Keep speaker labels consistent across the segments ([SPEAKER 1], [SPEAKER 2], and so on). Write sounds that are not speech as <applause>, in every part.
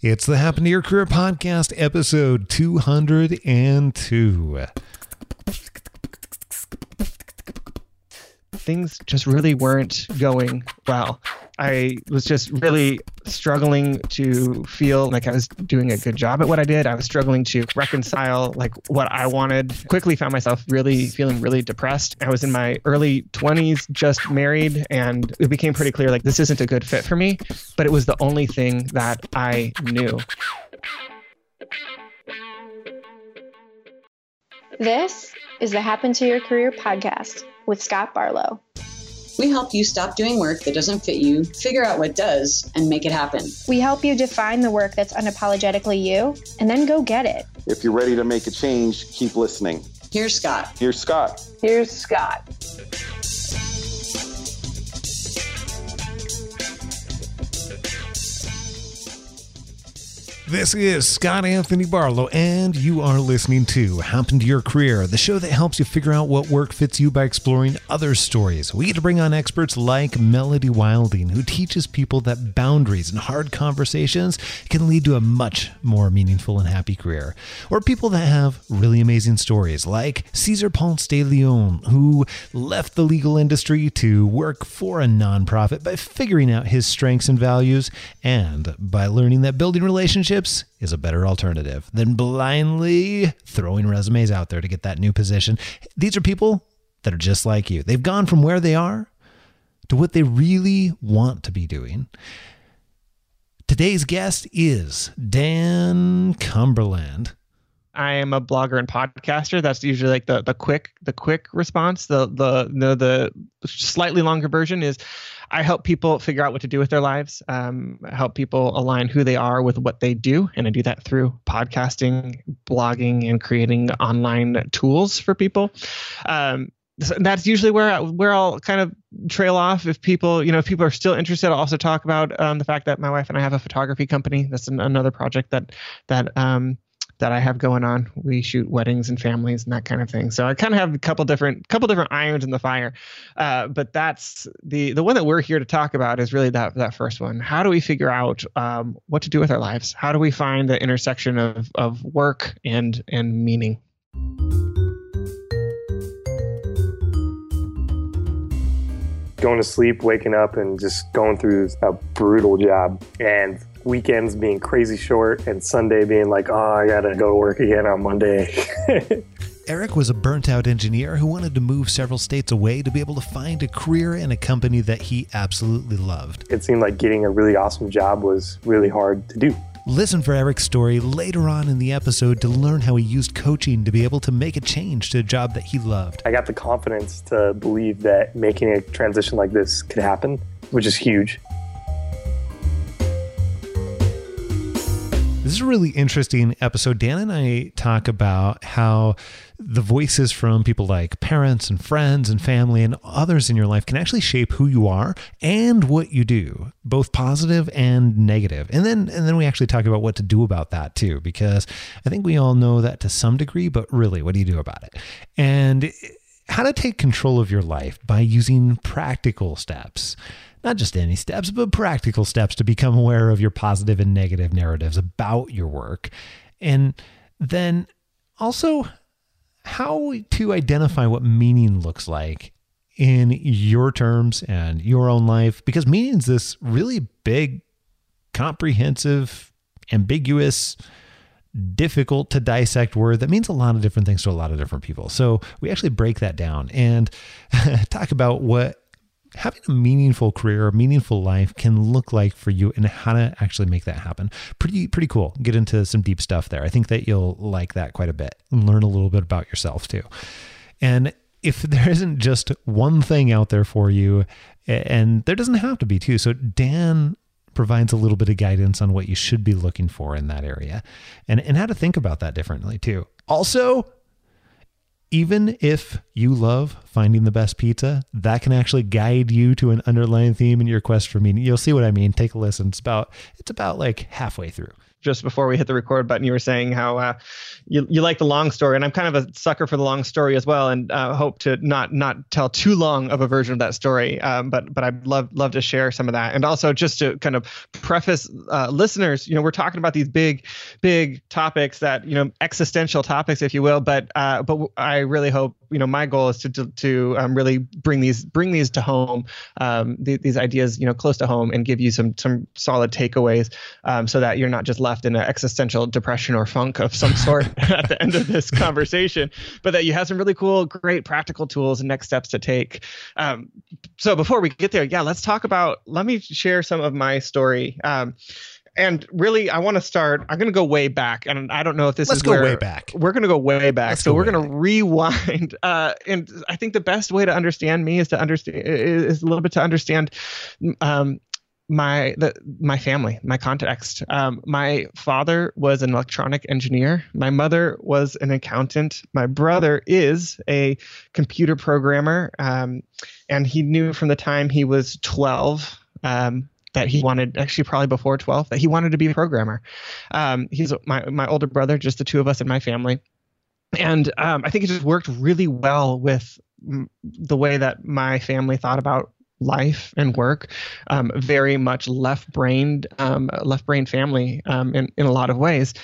[SPEAKER 1] It's the Happen to Your Career podcast, episode 202.
[SPEAKER 2] Things just really weren't going well. I was just really struggling to feel like I was doing a good job at what I did. I was struggling to reconcile like what I wanted. Quickly found myself really feeling really depressed. I was in my early 20s, just married, and it became pretty clear like this isn't a good fit for me, but it was the only thing that I knew.
[SPEAKER 3] This is the Happen to Your Career podcast with Scott Barlow.
[SPEAKER 4] We help you stop doing work that doesn't fit you, figure out what does, and make it happen.
[SPEAKER 3] We help you define the work that's unapologetically you and then go get it.
[SPEAKER 5] If you're ready to make a change, keep listening.
[SPEAKER 4] Here's Scott.
[SPEAKER 5] Here's Scott.
[SPEAKER 6] Here's Scott.
[SPEAKER 1] This is Scott Anthony Barlow, and you are listening to Happen to Your Career, the show that helps you figure out what work fits you by exploring other stories. We get to bring on experts like Melody Wilding, who teaches people that boundaries and hard conversations can lead to a much more meaningful and happy career. Or people that have really amazing stories, like Cesar Ponce de Leon, who left the legal industry to work for a nonprofit by figuring out his strengths and values, and by learning that building relationships is a better alternative than blindly throwing resumes out there to get that new position. These are people that are just like you. They've gone from where they are to what they really want to be doing. Today's guest is Dan Cumberland.
[SPEAKER 2] I am a blogger and podcaster. That's usually like the the quick the quick response. The the the, the slightly longer version is I help people figure out what to do with their lives. Um, help people align who they are with what they do, and I do that through podcasting, blogging, and creating online tools for people. Um, so that's usually where where I'll kind of trail off. If people, you know, if people are still interested, I'll also talk about um, the fact that my wife and I have a photography company. That's an, another project that that um, that I have going on. We shoot weddings and families and that kind of thing. So I kind of have a couple different couple different irons in the fire. Uh, but that's the the one that we're here to talk about is really that that first one. How do we figure out um, what to do with our lives? How do we find the intersection of of work and and meaning?
[SPEAKER 7] Going to sleep, waking up, and just going through a brutal job. And weekends being crazy short and Sunday being like, oh, I gotta go to work again on Monday. <laughs>
[SPEAKER 1] Eric was a burnt out engineer who wanted to move several states away to be able to find a career in a company that he absolutely loved.
[SPEAKER 7] It seemed like getting a really awesome job was really hard to do.
[SPEAKER 1] Listen for Eric's story later on in the episode to learn how he used coaching to be able to make a change to a job that he loved.
[SPEAKER 7] I got the confidence to believe that making a transition like this could happen, which is huge.
[SPEAKER 1] This is a really interesting episode. Dan and I talk about how the voices from people like parents and friends and family and others in your life can actually shape who you are and what you do, both positive and negative. And then and then we actually talk about what to do about that too because I think we all know that to some degree, but really what do you do about it? And how to take control of your life by using practical steps not just any steps, but practical steps to become aware of your positive and negative narratives about your work. And then also how to identify what meaning looks like in your terms and your own life, because meaning is this really big, comprehensive, ambiguous, difficult to dissect word that means a lot of different things to a lot of different people. So we actually break that down and <laughs> talk about what having a meaningful career, a meaningful life can look like for you and how to actually make that happen. Pretty pretty cool. Get into some deep stuff there. I think that you'll like that quite a bit and learn a little bit about yourself too. And if <laughs> there isn't just one thing out there for you, and there doesn't have to be too. So Dan provides a little bit of guidance on what you should be looking for in that area and, and how to think about that differently too. Also, even if you love finding the best pizza, that can actually guide you to an underlying theme in your quest for meaning. You'll see what I mean. Take a listen. It's about it's about like halfway through.
[SPEAKER 2] Just before we hit the record button. You were saying how uh, you you like the long story, and I'm kind of a sucker for the long story as well, and uh, hope to not not tell too long of a version of that story. Um, but but I'd love love to share some of that, and also just to kind of preface uh, listeners, you know, we're talking about these big big topics that you know existential topics, if you will. But uh, but I really hope you know my goal is to to, to um, really bring these bring these to home, um, th- these ideas you know close to home, and give you some some solid takeaways, um, so that you're not just left in an existential depression or funk of some <laughs> sort <laughs> at the end of this conversation, but that you have some really cool, great practical tools and next steps to take. Um, so before we get there, yeah, let's talk about. Let me share some of my story. And really, I want to start. I'm going to go way back, and I don't know if this
[SPEAKER 1] Let's
[SPEAKER 2] is
[SPEAKER 1] go
[SPEAKER 2] where-
[SPEAKER 1] way back.
[SPEAKER 2] We're going to go way back.
[SPEAKER 1] Let's
[SPEAKER 2] so
[SPEAKER 1] go
[SPEAKER 2] we're going to rewind. <laughs> Uh, and I think the best way to understand me is to understand is a little bit to understand um, my the my family, my context. Um, my father was an electronic engineer. My mother was an accountant. My brother is a computer programmer, um, and he knew from the time he was 12 um, that he wanted, actually probably before 12, that he wanted to be a programmer. Um, he's my my older brother, just the two of us in my family, and um, I think it just worked really well with the way that my family thought about life and work. Um, very much left-brained um, left-brained family um, in, in a lot of ways.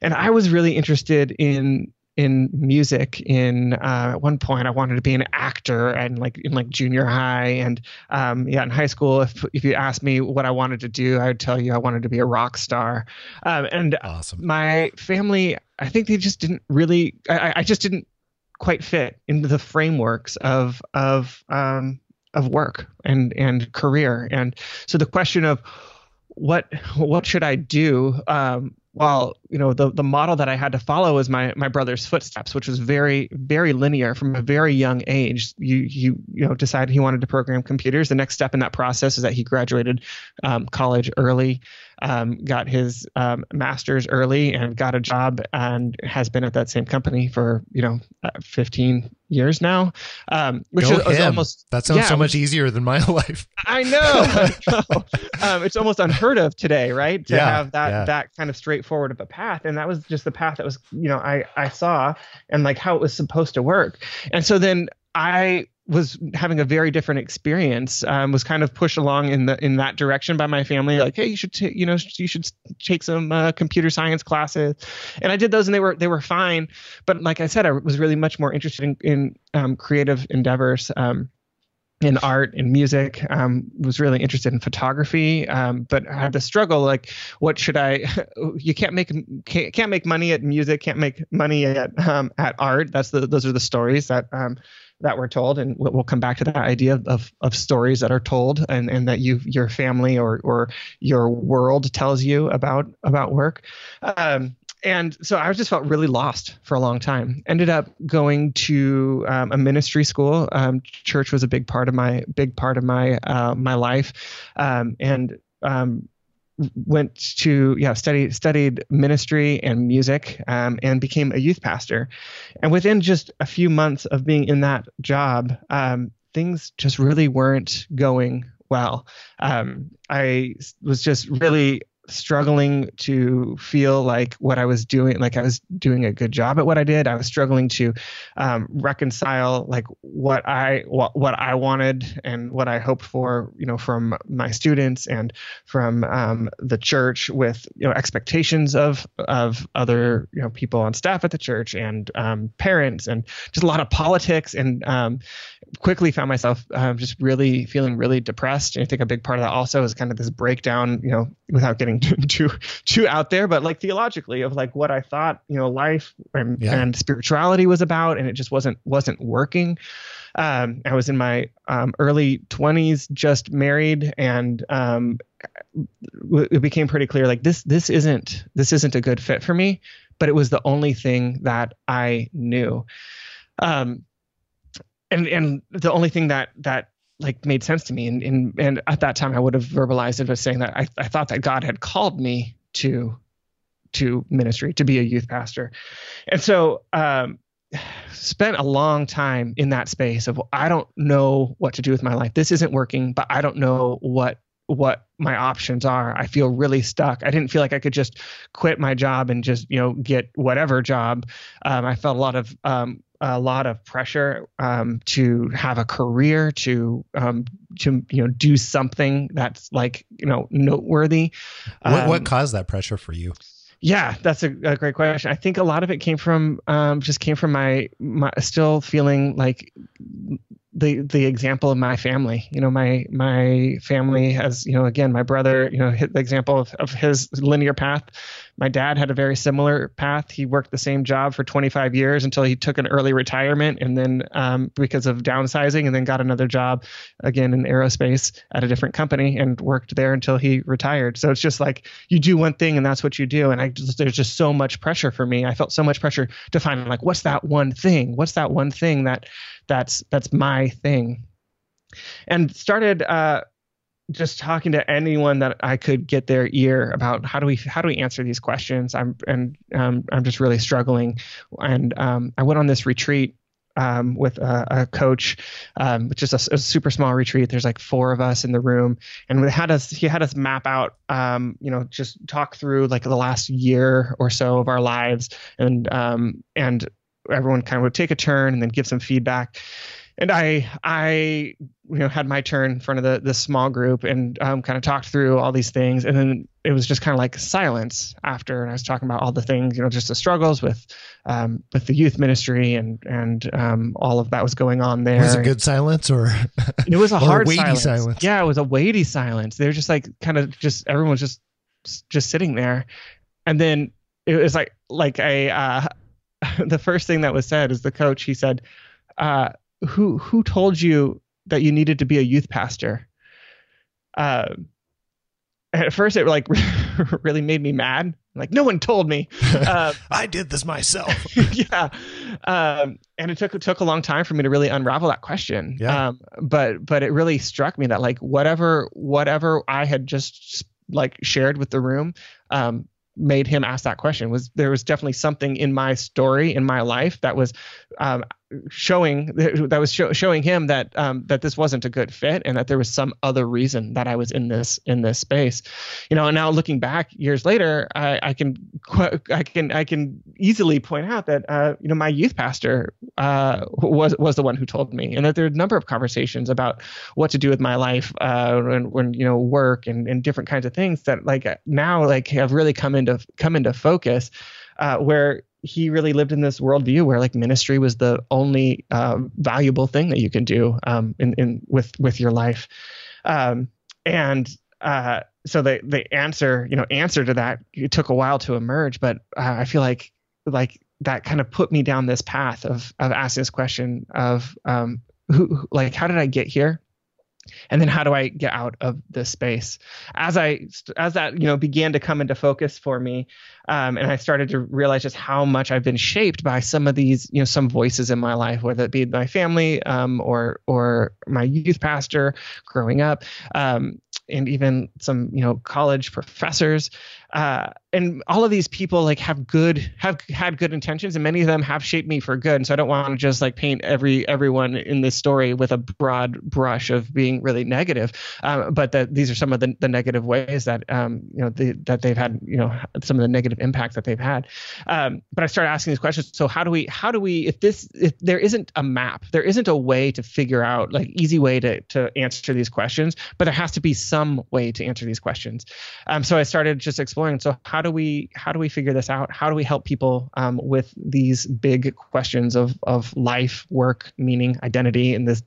[SPEAKER 2] And i was really interested in in music in uh, at one point i wanted to be an actor and like in like junior high and um, yeah in high school if, if you asked me what i wanted to do i would tell you i wanted to be a rock star um, and
[SPEAKER 1] Awesome.
[SPEAKER 2] my family i think they just didn't really i, I just didn't quite fit into the frameworks of of um, of work and and career and so the question of what what should i do um, well you know the the model that i had to follow was my my brother's footsteps which was very very linear from a very young age. You you you know decided he wanted to program computers. The next step in that process is that he graduated um, college early um, got his um, master's early and got a job and has been at that same company for you know uh, 15 years now um, which is, is almost
[SPEAKER 1] that sounds
[SPEAKER 2] yeah,
[SPEAKER 1] so much easier than my <laughs> life.
[SPEAKER 2] I know. <laughs> I know. Um, it's almost unheard of today, right? To
[SPEAKER 1] Yeah,
[SPEAKER 2] have that
[SPEAKER 1] yeah.
[SPEAKER 2] that kind of straightforward of a path, and that was just the path that was, you know, I I saw and like how it was supposed to work, and so then I was having a very different experience. Um, was kind of pushed along in the in that direction by my family, like, hey, you should ta- you know you should take some uh, computer science classes, and I did those, and they were they were fine. But like I said, I was really much more interested in, in um, creative endeavors. Um, in art and music um, was really interested in photography um, but i had the struggle like what should i <laughs> you can't make can't, can't make money at music can't make money at um, at art that's the those are the stories that um, that we're told and we'll come back to that idea of of stories that are told and and that you your family or or your world tells you about about work um, and so I just felt really lost for a long time. Ended up going to um, a ministry school. Um, church was a big part of my big part of my uh, my life, um, and um, went to yeah study studied ministry and music um, and became a youth pastor. And within just a few months of being in that job, um, things just really weren't going well. Um, I was just really struggling to feel like what I was doing, like I was doing a good job at what I did. I was struggling to um, reconcile like what I what, what I wanted and what I hoped for, you know, from my students and from um, the church with you know expectations of of other you know people on staff at the church and um, parents and just a lot of politics and um, quickly found myself um, just really feeling really depressed. And I think a big part of that also is kind of this breakdown, you know, without getting <laughs> too too, out there, but like theologically of like what I thought, you know, life and,
[SPEAKER 1] Yeah.
[SPEAKER 2] and spirituality was about, and it just wasn't wasn't working. Um, I was in my um, early 20s, just married, and um, it became pretty clear like this this isn't this isn't a good fit for me. But it was the only thing that I knew. Um, and and the only thing that that like made sense to me and and, and at that time I would have verbalized it by saying that I, I thought that God had called me to to ministry to be a youth pastor and so um spent a long time in that space of I don't know what to do with my life this isn't working but I don't know what what my options are. I feel really stuck. I didn't feel like I could just quit my job and just you know get whatever job. Um, I felt a lot of um, a lot of pressure um, to have a career, to um, to you know do something that's like you know noteworthy.
[SPEAKER 1] What, what
[SPEAKER 2] Um,
[SPEAKER 1] caused that pressure for you?
[SPEAKER 2] yeah, that's a, a great question. I think a lot of it came from um, just came from my my still feeling like the the example of my family. You know, my my family has you know again my brother you know hit the example of, of his linear path. My dad had a very similar path. He worked the same job for 25 years until he took an early retirement, and then um, because of downsizing, and then got another job again in aerospace at a different company and worked there until he retired. So it's just like you do one thing and that's what you do. And I just there's just so much pressure for me. I felt so much pressure to find like what's that one thing? What's that one thing that that's that's my thing? And started uh just talking to anyone that I could get their ear about how do we how do we answer these questions. I'm and um, I'm just really struggling. And um, I went on this retreat um, with a, a coach, um, which is a, a super small retreat. There's like four of us in the room, and we had us. He had us map out, um, you know, just talk through like the last year or so of our lives, and um, and everyone kind of would take a turn and then give some feedback. And I, I, you know, had my turn in front of the the small group and um, kind of talked through all these things, and then it was just kind of like silence after, and I was talking about all the things, you know, just the struggles with, um, with the youth ministry and and um, all of that was going on there.
[SPEAKER 1] Was it good silence or <laughs>
[SPEAKER 2] It was a hard
[SPEAKER 1] weighty
[SPEAKER 2] silence.
[SPEAKER 1] silence.
[SPEAKER 2] Yeah, it was a weighty silence. They were just like kind of just everyone was just just sitting there, and then it was like like a uh, <laughs> the first thing that was said is the coach. He said, uh, "Who who told you that you needed to be a youth pastor?" Uh, at first, it like <laughs> really made me mad. Like no one told me. <laughs> Uh,
[SPEAKER 1] I did this myself? <laughs>
[SPEAKER 2] yeah um and it took it took a long time for me to really unravel that question
[SPEAKER 1] Yeah.
[SPEAKER 2] um but but it really struck me that like whatever whatever i had just like shared with the room um made him ask that question was there was definitely something in my story in my life that was um showing that was show, showing him that um that this wasn't a good fit and that there was some other reason that I was in this in this space. You know and now looking back years later I, I can I can I can easily point out that uh, you know my youth pastor uh, was was the one who told me, and that there are a number of conversations about what to do with my life uh, when, when you know work and, and different kinds of things that like now like have really come into come into focus, uh, where he really lived in this worldview where like ministry was the only uh, valuable thing that you can do um, in in with with your life, um, and uh, so the the answer you know answer to that it took a while to emerge but uh, i feel like like that kind of put me down this path of of asking this question of um who like how did i get here and then how do i get out of this space? As i as that you know began to come into focus for me um, and i started to realize just how much i've been shaped by some of these you know some voices in my life whether it be my family um, or or my youth pastor growing up um, and even some you know college professors uh, and all of these people like have good have had good intentions and many of them have shaped me for good. And so i don't want to just like paint every everyone in this story with a broad brush of being really negative um, but that these are some of the, the negative ways that um, you know the, that they've had you know some of the negative impacts that they've had. Um, but i started asking these questions so how do we how do we if this if there isn't a map there isn't a way to figure out like easy way to to answer these questions but there has to be some way to answer these questions. Um, so i started just exploring. So how do we how do we figure this out? How do we help people um, with these big questions of of life work meaning identity in this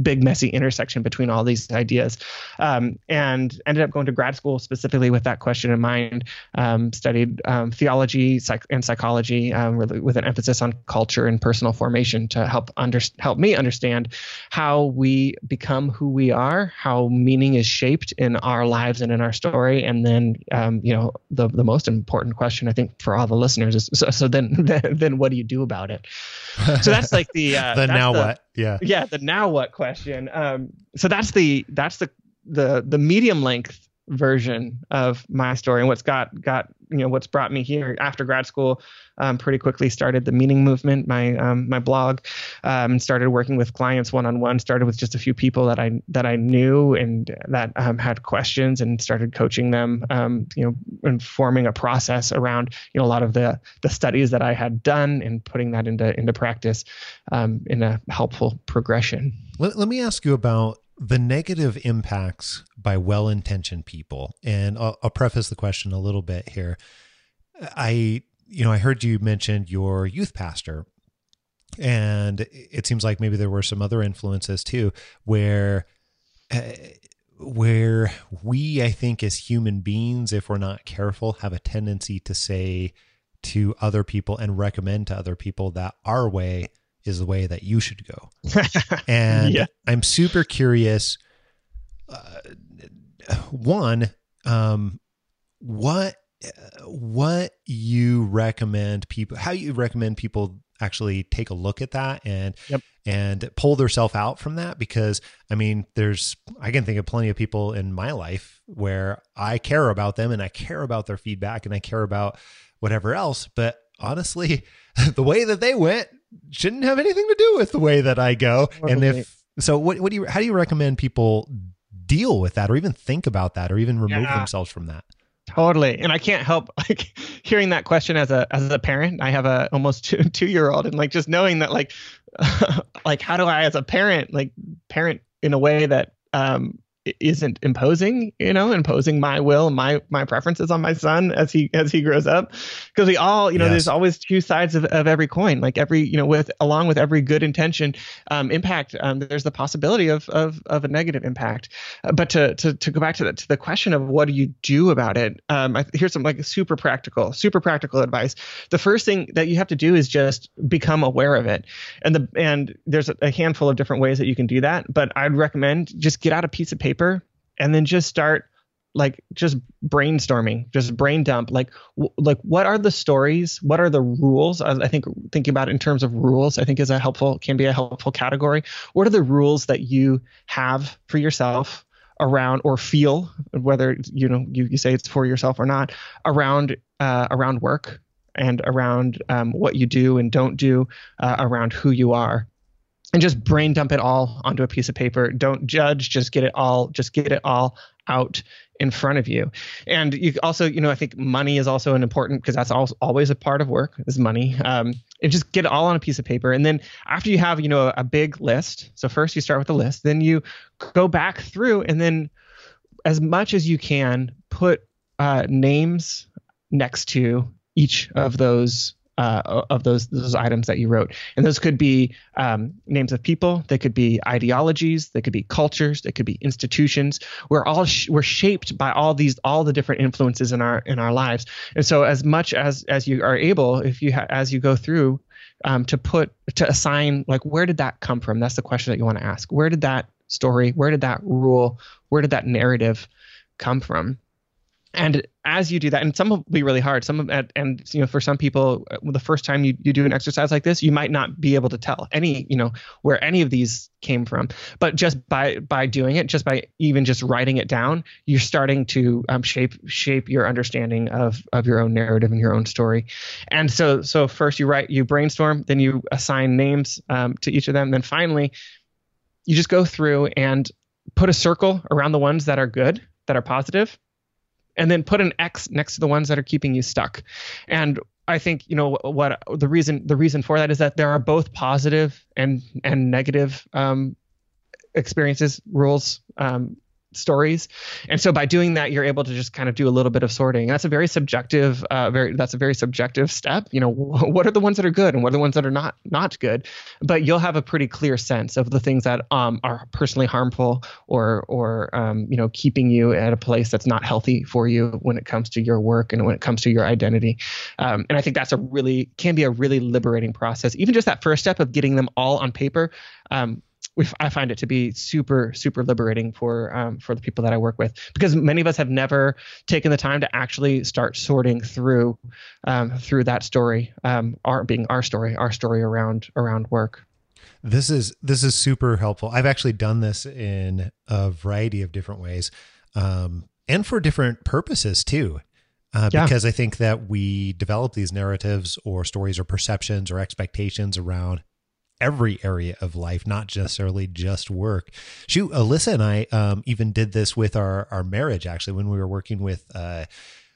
[SPEAKER 2] big messy intersection between all these ideas. Um, and ended up going to grad school specifically with that question in mind. Um, studied um, theology psych- and psychology um, with, with an emphasis on culture and personal formation to help under- help me understand how we become who we are how meaning is shaped in our lives and in our story. And then um, you know the, the most important question i think for all the listeners is so, so then, then <laughs> then what do you do about it? So that's like the uh, <laughs>
[SPEAKER 1] then now
[SPEAKER 2] the-
[SPEAKER 1] what? Yeah.
[SPEAKER 2] yeah the now what question um so that's the that's the the the medium length version of my story and what's got got you know what's brought me here after grad school um, pretty quickly started the meaning movement my um, my blog um, started working with clients one on one started with just a few people that I that I knew and that um, had questions and started coaching them um, you know and forming a process around you know a lot of the the studies that I had done and putting that into into practice um, in a helpful progression.
[SPEAKER 1] Let, let me ask you about the negative impacts by well intentioned people. And I'll, I'll, preface the question a little bit here. I, you know, I heard you mention your youth pastor, and it seems like maybe there were some other influences too, where. Uh, where we, I think, as human beings, if we're not careful, have a tendency to say to other people and recommend to other people that our way is the way that you should go. <laughs> and yeah. I'm super curious. Uh, one, um, what what you recommend people how you recommend people actually take a look at that and yep. and pull themselves out from that because I mean there's I can think of plenty of people in my life where I care about them and I care about their feedback and I care about whatever else but honestly <laughs> the way that they went shouldn't have anything to do with the way that I go. Totally. And if so, what what do you how do you recommend people deal with that, or even think about that, or even remove yeah. themselves from that?
[SPEAKER 2] Totally, and I can't help <laughs> like hearing that question as a as a parent. I have a almost two <laughs> two year old, and like just knowing that like <laughs> like how do I as a parent like parent in a way that um isn't imposing you know imposing my will my my preferences on my son as he as he grows up. Because we all you know yes. there's always two sides of, of every coin. Like every you know with along with every good intention um, impact um, there's the possibility of of, of a negative impact. Uh, but to, to to go back to the to the question of what do you do about it um, I, here's some like super practical super practical advice. The first thing that you have to do is just become aware of it. And the and there's a handful of different ways that you can do that but i'd recommend just get out a piece of paper paper and then just start like just brainstorming just brain dump. Like w- like what are the stories? What are the rules? I, I think thinking about it in terms of rules i think is a helpful can be a helpful category. What are the rules that you have for yourself around or feel whether you know you, you say it's for yourself or not around uh, around work and around um, what you do and don't do uh, around who you are and just brain dump it all onto a piece of paper. Don't judge, just get it all, just get it all out in front of you. And you also, you know, I think money is also an important because that's always a part of work is money. Um, and just get it all on a piece of paper. And then after you have, you know, a big list. So first you start with a list, then you go back through and then as much as you can put uh, names next to each of those uh, of those those items that you wrote, and those could be um, names of people, they could be ideologies, they could be cultures, they could be institutions. We're all sh- we're shaped by all these all the different influences in our in our lives, and so as much as as you are able, if you ha- as you go through um, to put to assign like where did that come from? That's the question that you want to ask. Where did that story? Where did that rule? Where did that narrative come from? and as you do that and some will be really hard some and, and you know for some people uh, the first time you, you do an exercise like this you might not be able to tell any you know where any of these came from. But just by by doing it just by even just writing it down you're starting to um, shape shape your understanding of of your own narrative and your own story. And so so first you write you brainstorm then you assign names um, to each of them then finally you just go through and put a circle around the ones that are good that are positive and then put an X next to the ones that are keeping you stuck. And I think you know what the reason the reason for that is that there are both positive and and negative um, experiences, rules, um, stories. And so by doing that you're able to just kind of do a little bit of sorting. That's a very subjective uh, very that's a very subjective step. You know <laughs> what are the ones that are good and what are the ones that are not not good? But you'll have a pretty clear sense of the things that um, are personally harmful or or um, you know keeping you at a place that's not healthy for you when it comes to your work and when it comes to your identity. Um, and i think that's a really can be a really liberating process. Even just that first step of getting them all on paper um, I find it to be super super liberating for um, for the people that I work with because many of us have never taken the time to actually start sorting through um, through that story, um, our being our story, our story around around work.
[SPEAKER 1] This is this is super helpful. I've actually done this in a variety of different ways. Um, and for different purposes too. Uh,
[SPEAKER 2] Yeah.
[SPEAKER 1] Because I think that we develop these narratives or stories or perceptions or expectations around every area of life, not necessarily just work. Shoot, Alyssa and I um, even did this with our our marriage actually when we were working with uh,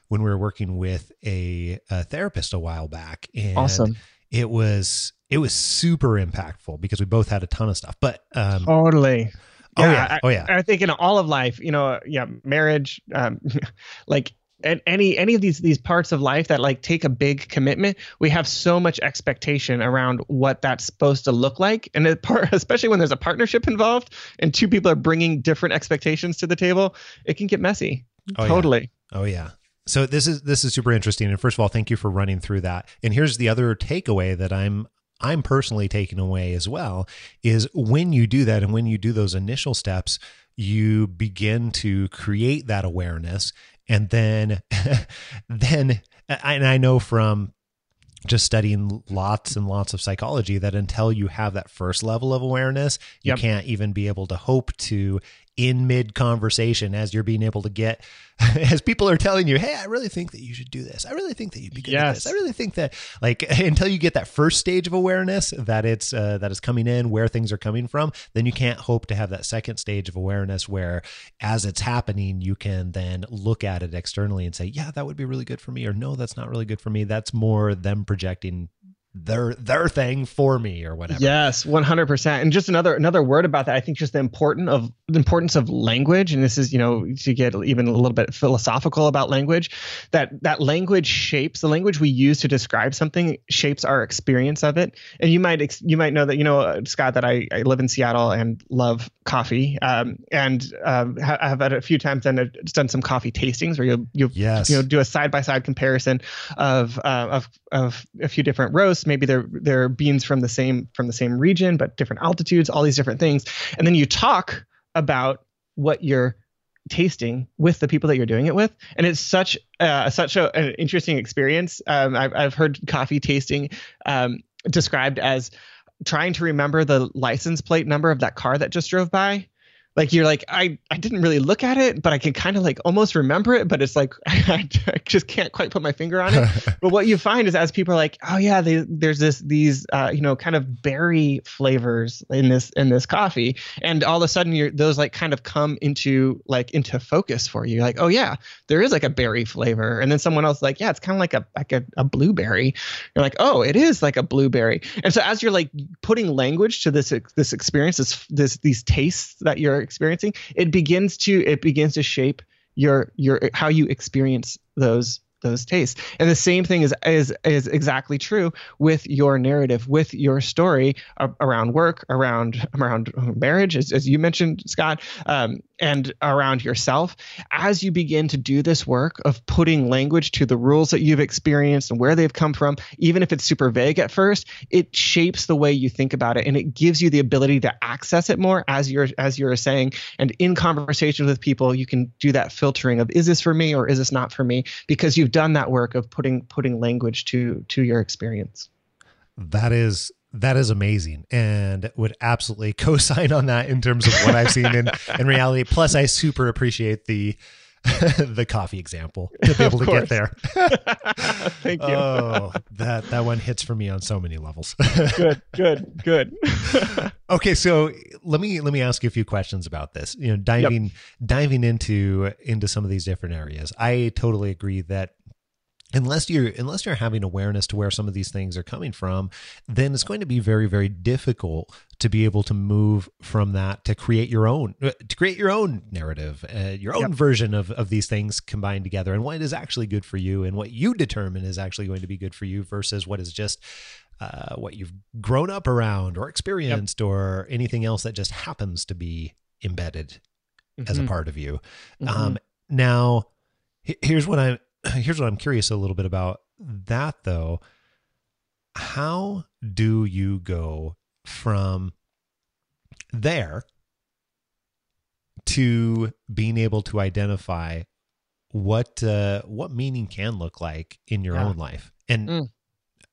[SPEAKER 1] when we were working with a, a therapist a while back. And
[SPEAKER 2] Awesome.
[SPEAKER 1] It was it was super impactful because we both had a ton of stuff. But um,
[SPEAKER 2] Totally.
[SPEAKER 1] oh yeah,
[SPEAKER 2] I,
[SPEAKER 1] oh yeah,
[SPEAKER 2] I think in all of life, you know, yeah, marriage, um, <laughs> like and any any of these these parts of life that like take a big commitment, we have so much expectation around what that's supposed to look like, and it part, <laughs> especially when there's a partnership involved and two people are bringing different expectations to the table, it can get messy.
[SPEAKER 1] Oh, yeah.
[SPEAKER 2] totally.
[SPEAKER 1] Oh yeah. So this is this is super interesting. And first of all, thank you for running through that. And here's the other takeaway that I'm I'm personally taking away as well is when you do that and when you do those initial steps, you begin to create that awareness and then <laughs> then and I know from just studying lots and lots of psychology that until you have that first level of awareness, you
[SPEAKER 2] Yep.
[SPEAKER 1] can't even be able to hope to in mid conversation as you're being able to get <laughs> as people are telling you, "Hey, I really think that you should do this. I really think that you'd be good at this. I really think that like <laughs> until you get that first stage of awareness that it's uh, that is coming in, where things are coming from, then you can't hope to have that second stage of awareness where as it's happening, you can then look at it externally and say, "Yeah, that would be really good for me," or "No, that's not really good for me." That's more them projecting their their thing for me or whatever.
[SPEAKER 2] Yes, one hundred percent. And just another another word about that, I think just the important of the importance of language, and this is you know to get even a little bit philosophical about language, that that language shapes the language we use to describe something shapes our experience of it. And you might ex- you might know that you know uh, Scott that I, I live in Seattle and love coffee, um, and um, ha- have had a few times done done some coffee tastings where you you
[SPEAKER 1] Yes.
[SPEAKER 2] you know do a side by side comparison of uh, of of a few different roasts. Maybe they're they're beans from the same from the same region, but different altitudes. All these different things, and then you talk about what you're tasting with the people that you're doing it with, and it's such uh, such a, an interesting experience. Um, I've I've heard coffee tasting um, described as trying to remember the license plate number of that car that just drove by like you're like I I didn't really look at it, but I can kind of like almost remember it, but it's like <laughs> I, just can't quite put my finger on it. <laughs> but what you find is as people are like, oh yeah, they, there's this these uh, you know kind of berry flavors in this in this coffee, and all of a sudden you're those like kind of come into like into focus for you. Like oh yeah, there is like a berry flavor, and then someone else like yeah, it's kind of like a like a, a blueberry. You're like oh, it is like a blueberry, and so as you're like putting language to this this experience, this this these tastes that you're experiencing, it begins to it begins to shape your your how you experience those those tastes. And the same thing is is is exactly true with your narrative, with your story around work, around around marriage, as, as you mentioned, Scott, um, and around yourself. As you begin to do this work of putting language to the rules that you've experienced and where they've come from, even if it's super vague at first, it shapes the way you think about it, and it gives you the ability to access it more, as you're as you're saying. And in conversations with people, you can do that filtering of is this for me or is this not for me, because you've done that work of putting putting language to to your experience.
[SPEAKER 1] That is that is amazing and would absolutely <laughs> co-sign on that in terms of what I've seen in, <laughs> in reality. Plus I super appreciate the <laughs> the coffee example to be able to get there.
[SPEAKER 2] Thank you.
[SPEAKER 1] Oh, that that one hits for me on so many levels.
[SPEAKER 2] good, good, good.
[SPEAKER 1] okay, so let me let me ask you a few questions about this. You know, diving diving into into some of these different areas. I totally agree that unless you're unless you're having awareness to where some of these things are coming from then it's going to be very very difficult to be able to move from that to create your own uh, to create your own narrative uh, your own
[SPEAKER 2] Yep.
[SPEAKER 1] version of, of these things combined together and what is actually good for you and what you determine is actually going to be good for you versus what is just uh, what you've grown up around or experienced or anything else that just happens to be embedded as a
[SPEAKER 2] Mhm.
[SPEAKER 1] part of you
[SPEAKER 2] Mhm.
[SPEAKER 1] um, now, here's what I'm <clears throat> here's what I'm curious a little bit about that though. How do you go from there to being able to identify what uh, what meaning can look like in your
[SPEAKER 2] Yeah.
[SPEAKER 1] own life? And
[SPEAKER 2] Mm.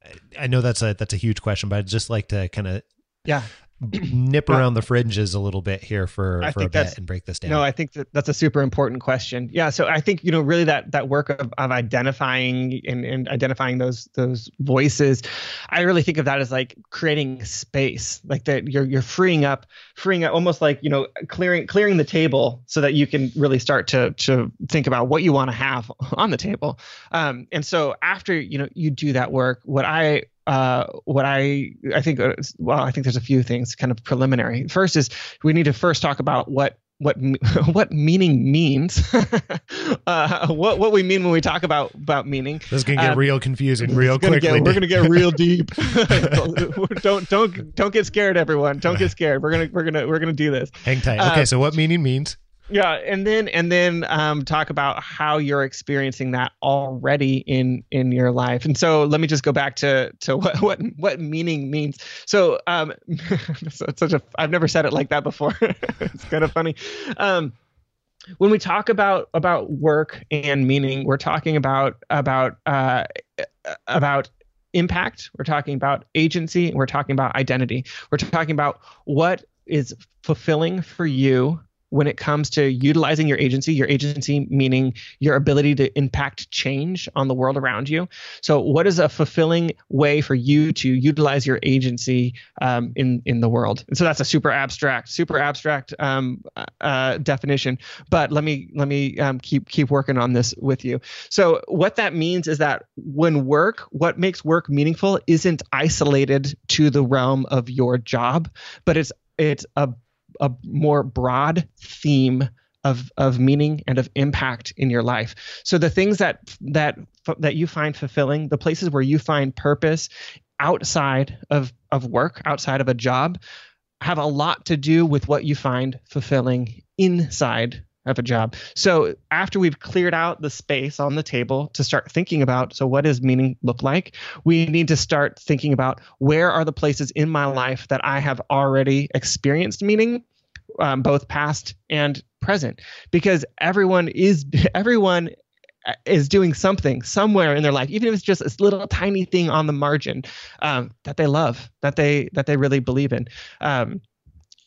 [SPEAKER 1] I- I know that's a that's a huge question, but I'd just like to kind of
[SPEAKER 2] yeah.
[SPEAKER 1] Nip around the fringes a little bit here for,
[SPEAKER 2] I
[SPEAKER 1] for a bit and break this down.
[SPEAKER 2] No, I think that that's a super important question. Yeah, so I think you know really that that work of, of identifying and, and identifying those those voices, I really think of that as like creating space, like that you're you're freeing up, freeing up, almost like you know clearing clearing the table so that you can really start to to think about what you want to have on the table. Um, and so after you know you do that work, what I uh, what I I think uh, well I think there's a few things kind of preliminary. First is we need to first talk about what what <laughs> what meaning means, <laughs> uh, what what we mean when we talk about about meaning.
[SPEAKER 1] this is gonna get
[SPEAKER 2] um,
[SPEAKER 1] real confusing real quickly.
[SPEAKER 2] get- we're gonna get real deep. <laughs> don't don't don't get scared, everyone. Don't get scared. We're gonna we're gonna we're gonna do this.
[SPEAKER 1] Hang tight. Okay,
[SPEAKER 2] uh,
[SPEAKER 1] so what meaning means?
[SPEAKER 2] Yeah, and then and then um, talk about how you're experiencing that already in in your life. And so let me just go back to to what what what meaning means. So um, <laughs> so it's such a I've never said it like that before. <laughs> it's kind of funny. Um, when we talk about about work and meaning, we're talking about about uh, about impact. We're talking about agency. We're talking about identity. We're talking about what is fulfilling for you when it comes to utilizing your agency, your agency meaning your ability to impact change on the world around you. So, what is a fulfilling way for you to utilize your agency um, in in the world? And so that's a super abstract, super abstract um, uh, definition. But let me let me um, keep keep working on this with you. So, what that means is that when work, what makes work meaningful, isn't isolated to the realm of your job, but it's it's a a more broad theme of of meaning and of impact in your life. So the things that that that you find fulfilling, the places where you find purpose outside of of work, outside of a job, have a lot to do with what you find fulfilling inside of a job. So after we've cleared out the space on the table to start thinking about so what does meaning look like, we need to start thinking about where are the places in my life that I have already experienced meaning um, both past and present. Because everyone is <laughs> everyone is doing something somewhere in their life even if it's just this little tiny thing on the margin um, that they love that they that they really believe in. Um,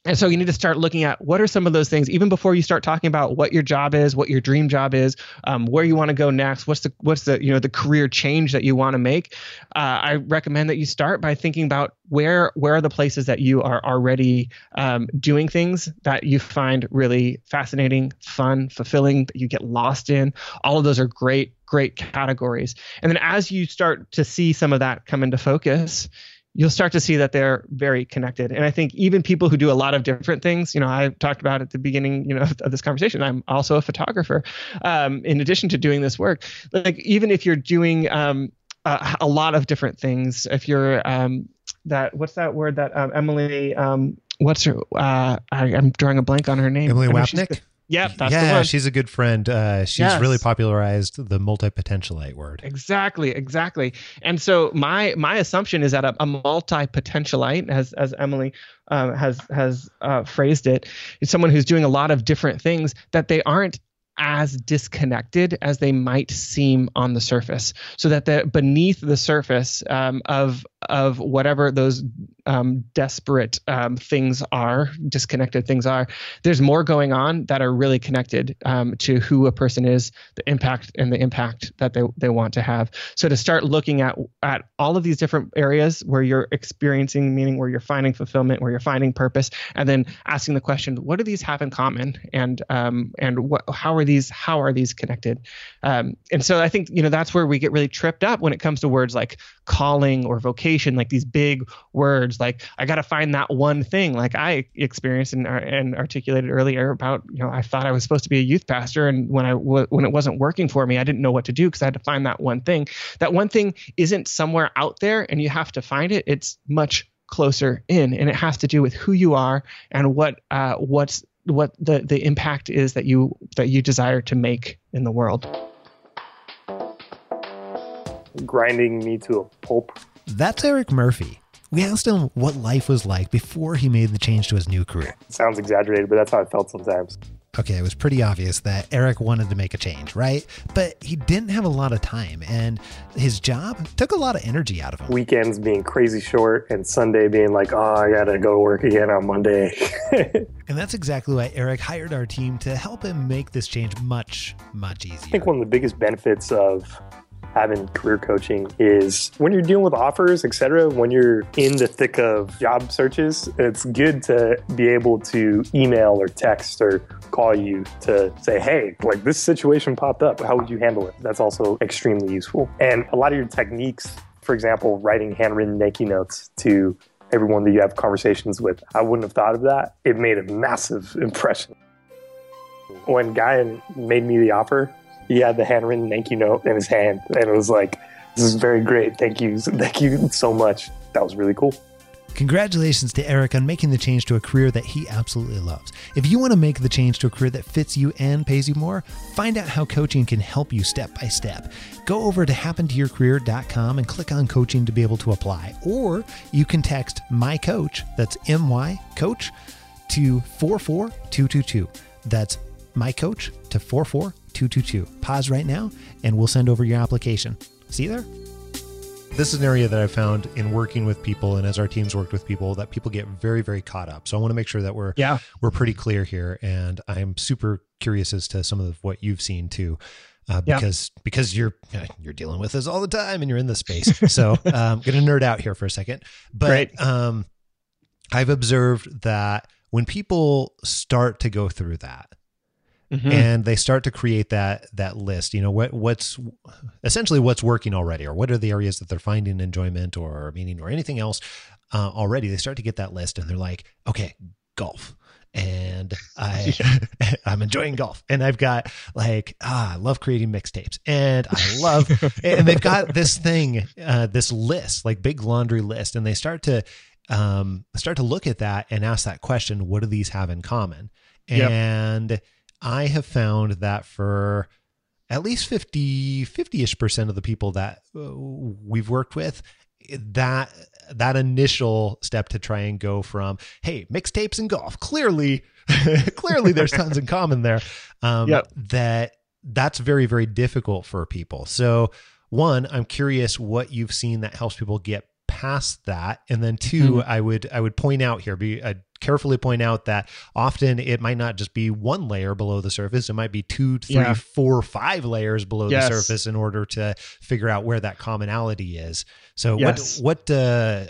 [SPEAKER 2] and so you need to start looking at what are some of those things, even before you start talking about what your job is, what your dream job is, um, where you want to go next, what's the what's the you know the career change that you want to make. Uh, I recommend that you start by thinking about where where are the places that you are already um, doing things that you find really fascinating, fun, fulfilling, that you get lost in. All of those are great great categories. And then as you start to see some of that come into focus, you'll start to see that they're very connected. And I think even people who do a lot of different things, you know, I talked about at the beginning, you know, <laughs> of this conversation, I'm also a photographer. Um, in addition to doing this work, like even if you're doing um, a, a lot of different things, if you're um, that, what's that word that um, Emily, um, what's her, uh, I, am drawing a blank on her name.
[SPEAKER 1] Emily Wapnick?
[SPEAKER 2] Yep, that's
[SPEAKER 1] yeah,
[SPEAKER 2] the one.
[SPEAKER 1] she's a good friend. Uh, she's
[SPEAKER 2] Yes.
[SPEAKER 1] really popularized the multi-potentialite word.
[SPEAKER 2] Exactly, exactly. And so my my assumption is that a, a multi-potentialite, as as Emily uh, has has uh, phrased it, is someone who's doing a lot of different things that they aren't as disconnected as they might seem on the surface. So that the beneath the surface um, of of whatever those um, desperate um, things are, disconnected things are, there's more going on that are really connected um, to who a person is, the impact and the impact that they, they want to have. So to start looking at at all of these different areas where you're experiencing meaning, where you're finding fulfillment, where you're finding purpose, and then asking the question, what do these have in common, and um, and what how are these how are these connected? Um, and so I think you know that's where we get really tripped up when it comes to words like calling or vocation, like these big words like I got to find that one thing. Like I experienced and, and articulated earlier about, you know, I thought I was supposed to be a youth pastor, and when I w- when it wasn't working for me, I didn't know what to do because I had to find that one thing. That one thing isn't somewhere out there, and you have to find it. It's much closer in, and it has to do with who you are and what uh, what's what the the impact is that you that you desire to make in the world.
[SPEAKER 7] grinding me to a pulp.
[SPEAKER 1] That's Eric Murphy. We asked him what life was like before he made the change to his new career.
[SPEAKER 7] sounds exaggerated, but that's how I felt sometimes.
[SPEAKER 1] Okay, it was pretty obvious that Eric wanted to make a change, right? But he didn't have a lot of time, and his job took a lot of energy out of him.
[SPEAKER 7] Weekends being crazy short and Sunday being like, oh, I gotta go work again on Monday. <laughs>
[SPEAKER 1] And that's exactly why Eric hired our team to help him make this change much, much easier.
[SPEAKER 7] I think one of the biggest benefits of having career coaching is when you're dealing with offers, etc. When you're in the thick of job searches, it's good to be able to email or text or call you to say, hey, like this situation popped up. How would you handle it? That's also extremely useful. And a lot of your techniques, for example, writing handwritten you notes to everyone that you have conversations with, I wouldn't have thought of that. It made a massive <laughs> impression. When Guy made me the offer, he had the handwritten thank you note in his hand, and it was like, "This is very great. Thank you, thank you so much. That was really cool."
[SPEAKER 1] Congratulations to Eric on making the change to a career that he absolutely loves. If you want to make the change to a career that fits you and pays you more, find out how coaching can help you step by step. Go over to happentoyourcareer.com and click on coaching to be able to apply. Or you can text my coach, that's M Y coach, to 44222. That's my coach to 44222. Pause right now and we'll send over your application. See you there. This is an area that I've found in working with people and as our teams worked with people that people get very, very caught up. So I want to make sure that we're
[SPEAKER 2] Yeah.
[SPEAKER 1] we're pretty clear here. And I'm super curious as to some of what you've seen too. Uh,
[SPEAKER 2] Yeah.
[SPEAKER 1] because because you're <laughs> you're dealing with this all the time and you're in this space. So I'm <laughs> gonna nerd out here for a second. But
[SPEAKER 2] Great.
[SPEAKER 1] um I've observed that when people start to go through that,
[SPEAKER 2] Mhm.
[SPEAKER 1] and they start to create that that list. You know what what's essentially what's working already or what are the areas that they're finding enjoyment or meaning or anything else uh, already they start to get that list and they're like okay golf. And I <laughs> <laughs> I'm enjoying golf. And I've got like ah I love creating mixtapes. And I love <laughs> and they've got this thing uh, this list like big laundry list. And they start to um start to look at that and ask that question what do these have in common?
[SPEAKER 2] Yep.
[SPEAKER 1] I have found that for at least 50 50ish percent of the people that uh, we've worked with that that initial step to try and go from hey mixtapes and golf clearly <laughs> clearly there's <laughs> tons in common there um
[SPEAKER 2] Yep.
[SPEAKER 1] that that's very very difficult for people so one i'm curious what you've seen that helps people get past that and then 2
[SPEAKER 2] Mm-hmm.
[SPEAKER 1] i would i would point out here be i carefully point out that often it might not just be one layer below the surface it might be two three
[SPEAKER 2] Yeah.
[SPEAKER 1] four five layers below
[SPEAKER 2] Yes.
[SPEAKER 1] the surface in order to figure out where that commonality is so
[SPEAKER 2] Yes.
[SPEAKER 1] what what uh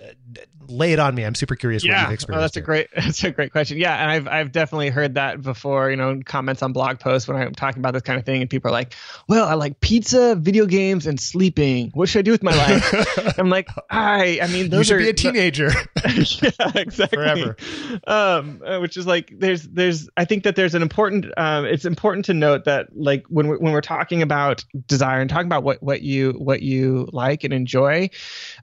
[SPEAKER 1] lay it on me i'm super curious what
[SPEAKER 2] yeah,
[SPEAKER 1] you've
[SPEAKER 2] oh, that's a great <laughs> that's a great question. Yeah, and I've I've definitely heard that before. You know, comments on blog posts when I'm talking about this kind of thing, and people are like, "Well, I like pizza, video games, and sleeping. What should I do with my life?" <laughs> I'm like, I I mean, those
[SPEAKER 1] you should
[SPEAKER 2] are
[SPEAKER 1] be a teenager <laughs>
[SPEAKER 2] yeah, exactly.
[SPEAKER 1] Forever.
[SPEAKER 2] Um, uh, which is like there's there's I think that there's an important um, it's important to note that like when we're, when we're talking about desire and talking about what what you what you like and enjoy,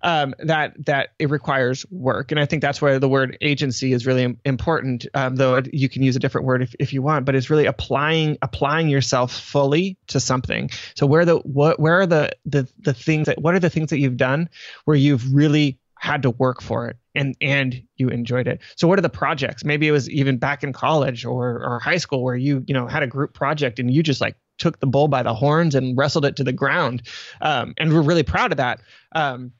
[SPEAKER 2] um, that that it requires work, and I think that's where the word agency is really important. Um, though you can use a different word if, if you want, but it's really applying applying yourself fully to something. So where the what where are the the the things that what are the things that you've done where you've really had to work for it and and you enjoyed it so what are the projects maybe it was even back in college or or high school where you you know had a group project and you just like took the bull by the horns and wrestled it to the ground um, and we're really proud of that um,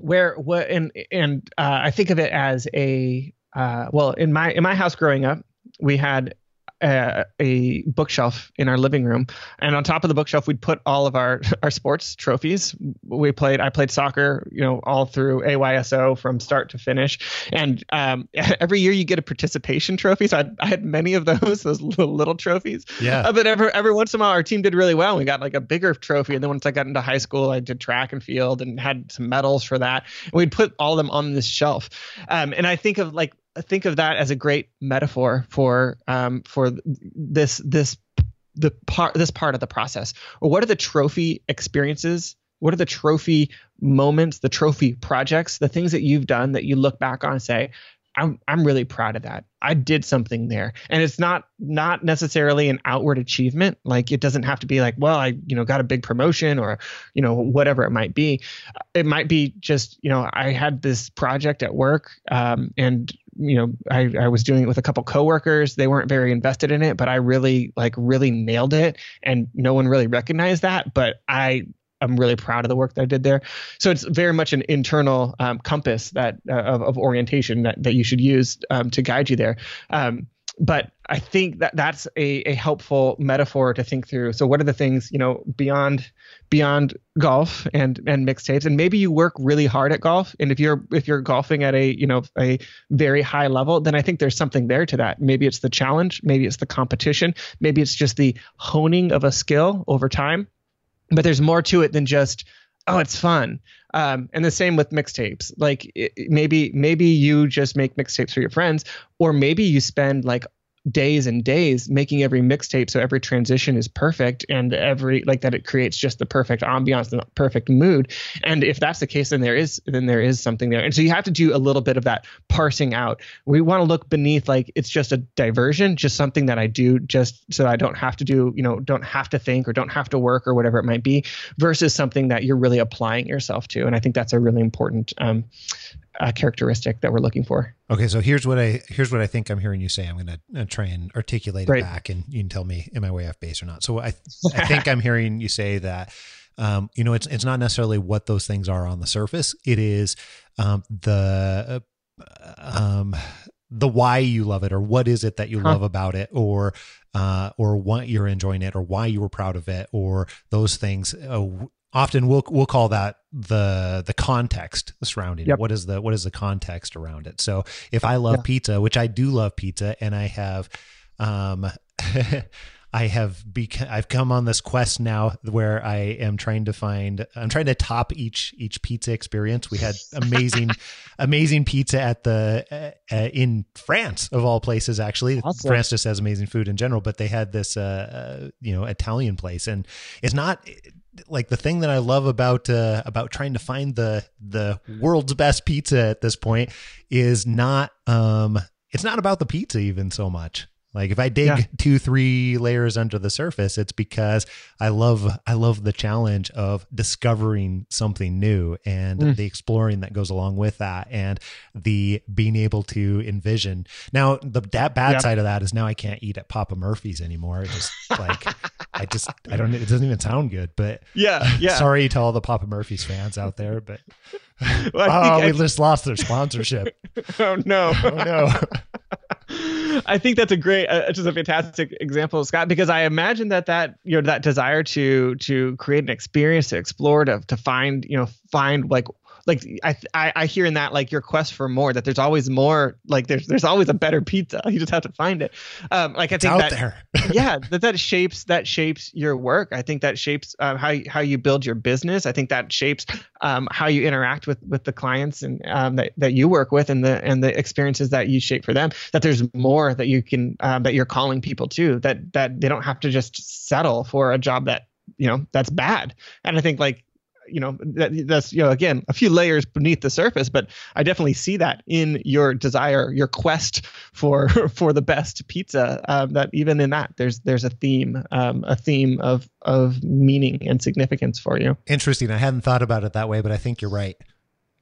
[SPEAKER 2] where what and and uh, i think of it as a uh, well in my in my house growing up we had a, a bookshelf in our living room. And on top of the bookshelf we'd put all of our <laughs> our sports trophies. We played i played soccer you know all through ayso from start to finish. And um, <laughs> every year you get a participation trophy. So I, I had many of those <laughs> those little, little trophies.
[SPEAKER 1] Yeah.
[SPEAKER 2] Uh, but every every once in a while, our team did really well. We got like a bigger trophy, and then once I got into high school, I did track and field and had some medals for that. And we'd put all of them on this shelf, um, and I think of like think of that as a great metaphor for um, for this this the part this part of the process. Or what are the trophy experiences? What are the trophy moments, the trophy projects, the things that you've done that you look back on and say, I'm I'm really proud of that. I did something there. And it's not not necessarily an outward achievement. Like it doesn't have to be like, well, I, you know, got a big promotion or, you know, whatever it might be. It might be just, you know, I had this project at work um, and you know, I, I was doing it with a couple coworkers. They weren't very invested in it, but I really like really nailed it, and no one really recognized that. But I I'm really proud of the work that I did there. So it's very much an internal um, compass that uh, of, of, orientation that, that you should use um, to guide you there. Um, but I think that that's a, a helpful metaphor to think through. So what are the things you know beyond beyond golf and and mixtapes? And maybe you work really hard at golf, and if you're if you're golfing at a you know a very high level, then I think there's something there to that. Maybe it's the challenge, maybe it's the competition, maybe it's just the honing of a skill over time but there's more to it than just oh it's fun. Um, and the same with mixtapes. Like it, maybe maybe you just make mixtapes for your friends or maybe you spend like days and days making every mixtape so every transition is perfect and every like that it creates just the perfect ambiance the perfect mood. And if that's the case then there is then there is something there. And so you have to do a little bit of that parsing out. We want to look beneath like it's just a diversion just something that i do just so i don't have to do you know don't have to think or don't have to work or whatever it might be versus something that you're really applying yourself to. And i think that's a really important um, uh, characteristic that we're looking for.
[SPEAKER 1] Okay, so here's what I here's what I think I'm hearing you say. I'm going to try and articulate right. it back, and you can tell me am I way off base or not. So I <laughs> I think I'm hearing you say that. Um, you know, it's it's not necessarily what those things are on the surface. It is um, the uh, um, the why you love it, or what is it that you huh. love about it, or uh, or what you're enjoying it, or why you were proud of it, or those things. Uh, often we'll we'll call that the the context surrounding yep. it. What is the what is the context around it? So if I love yeah. pizza, which I do love pizza, and I have um <laughs> I have become I've come on this quest now where I am trying to find I'm trying to top each each pizza experience. We had amazing <laughs> amazing pizza at the uh, uh, in France of all places actually. Awesome. France just has amazing food in general, but they had this uh, uh you know Italian place and it's not like the thing that I love about uh, about trying to find the the world's best pizza at this point is not um it's not about the pizza even so much. Like if I dig yeah. two, three layers under the surface, it's because I love I love the challenge of discovering something new and mm. the exploring that goes along with that and the being able to envision. Now the that bad yeah. side of that is now I can't eat at Papa Murphy's anymore. It just like <laughs> I just I don't it doesn't even sound good. But
[SPEAKER 2] yeah, yeah.
[SPEAKER 1] Sorry to all the Papa Murphy's fans out there, but <laughs> well, oh, we I, just lost their sponsorship. <laughs>
[SPEAKER 2] oh no!
[SPEAKER 1] Oh no! <laughs>
[SPEAKER 2] I think that's a great, uh, just a fantastic example, Scott, because I imagine that that you know that desire to to create an experience, to explore, to to find you know find like like I, I, I hear in that like your quest for more that there's always more like there's there's always a better pizza. <laughs> You just have to find it. Um like I
[SPEAKER 1] it's
[SPEAKER 2] think
[SPEAKER 1] out
[SPEAKER 2] that
[SPEAKER 1] there. <laughs>
[SPEAKER 2] yeah that that shapes that shapes your work. I think that shapes um, how how you build your business. I think that shapes um, how you interact with with the clients and um, that that you work with and the and the experiences that you shape for them. That there's more that you can um, that you're calling people to that that they don't have to just settle for a job that you know that's bad. And i think like you know that, that's you know again a few layers beneath the surface but i definitely see that in your desire your quest for <laughs> for the best pizza um, that even in that there's there's a theme um, a theme of of meaning and significance for you.
[SPEAKER 1] Interesting. I hadn't thought about it that way but i think you're right.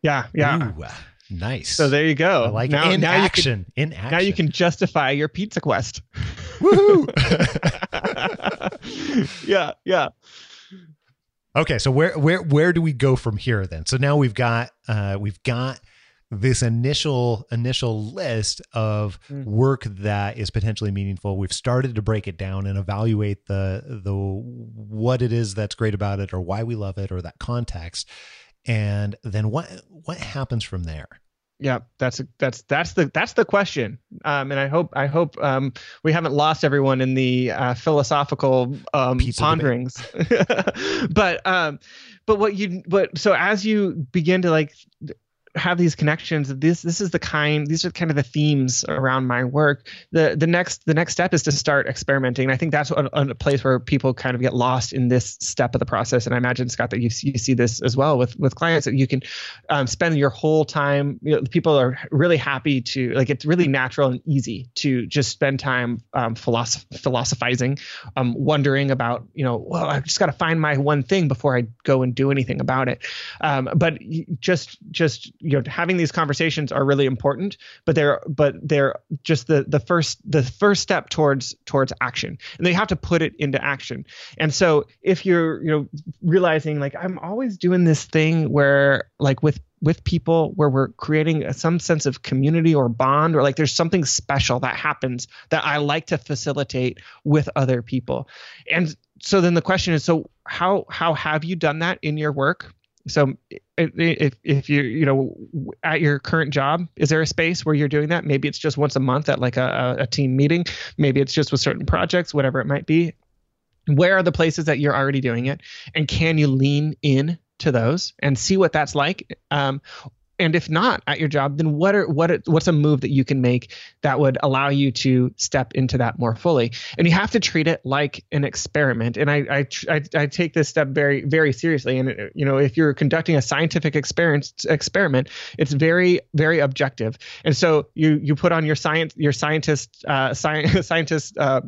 [SPEAKER 2] Yeah yeah.
[SPEAKER 1] Ooh, nice.
[SPEAKER 2] So there you go.
[SPEAKER 1] I like now, in now action
[SPEAKER 2] can,
[SPEAKER 1] in action
[SPEAKER 2] now you can justify your pizza quest.
[SPEAKER 1] Woohoo! <laughs>
[SPEAKER 2] Yeah yeah
[SPEAKER 1] Okay, so where where where do we go from here then? So now we've got uh, we've got this initial initial list of mm. work that is potentially meaningful. We've started to break it down and evaluate the the what it is that's great about it or why we love it or that context. And then what what happens from there?
[SPEAKER 2] Yeah, that's that's that's the that's the question, um, and I hope I hope um, we haven't lost everyone in the uh, philosophical um, ponderings. <laughs> but um, but what you but so as you begin to like have these connections this this is the kind these are kind of the themes around my work. The the next the next step is to start experimenting. And i think that's a, a, place where people kind of get lost in this step of the process. And i imagine scott that you, you see this as well with with clients that you can um, spend your whole time you know, people are really happy to like it's really natural and easy to just spend time um, philosoph- philosophizing um, wondering about you know well i've just got to find my one thing before i go and do anything about it. Um, but just just you know having these conversations are really important but they're but they're just the the first the first step towards towards action and they have to put it into action and so if you're you know realizing like i'm always doing this thing where like with with people where we're creating some sense of community or bond or like there's something special that happens that I like to facilitate with other people. And so then the question is so how how have you done that in your work? So if if you you know at your current job is there a space where you're doing that? Maybe it's just once a month at like a, a team meeting. Maybe it's just with certain projects whatever it might be. Where are the places that you're already doing it? And can you lean in to those and see what that's like? Um, and if not at your job then what are what what's a move that you can make that would allow you to step into that more fully? And you have to treat it like an experiment. And i i i, I take this step very very seriously. And you know if you're conducting a scientific experience experiment it's very very objective. And so you you put on your science your scientist uh science <laughs> scientist uh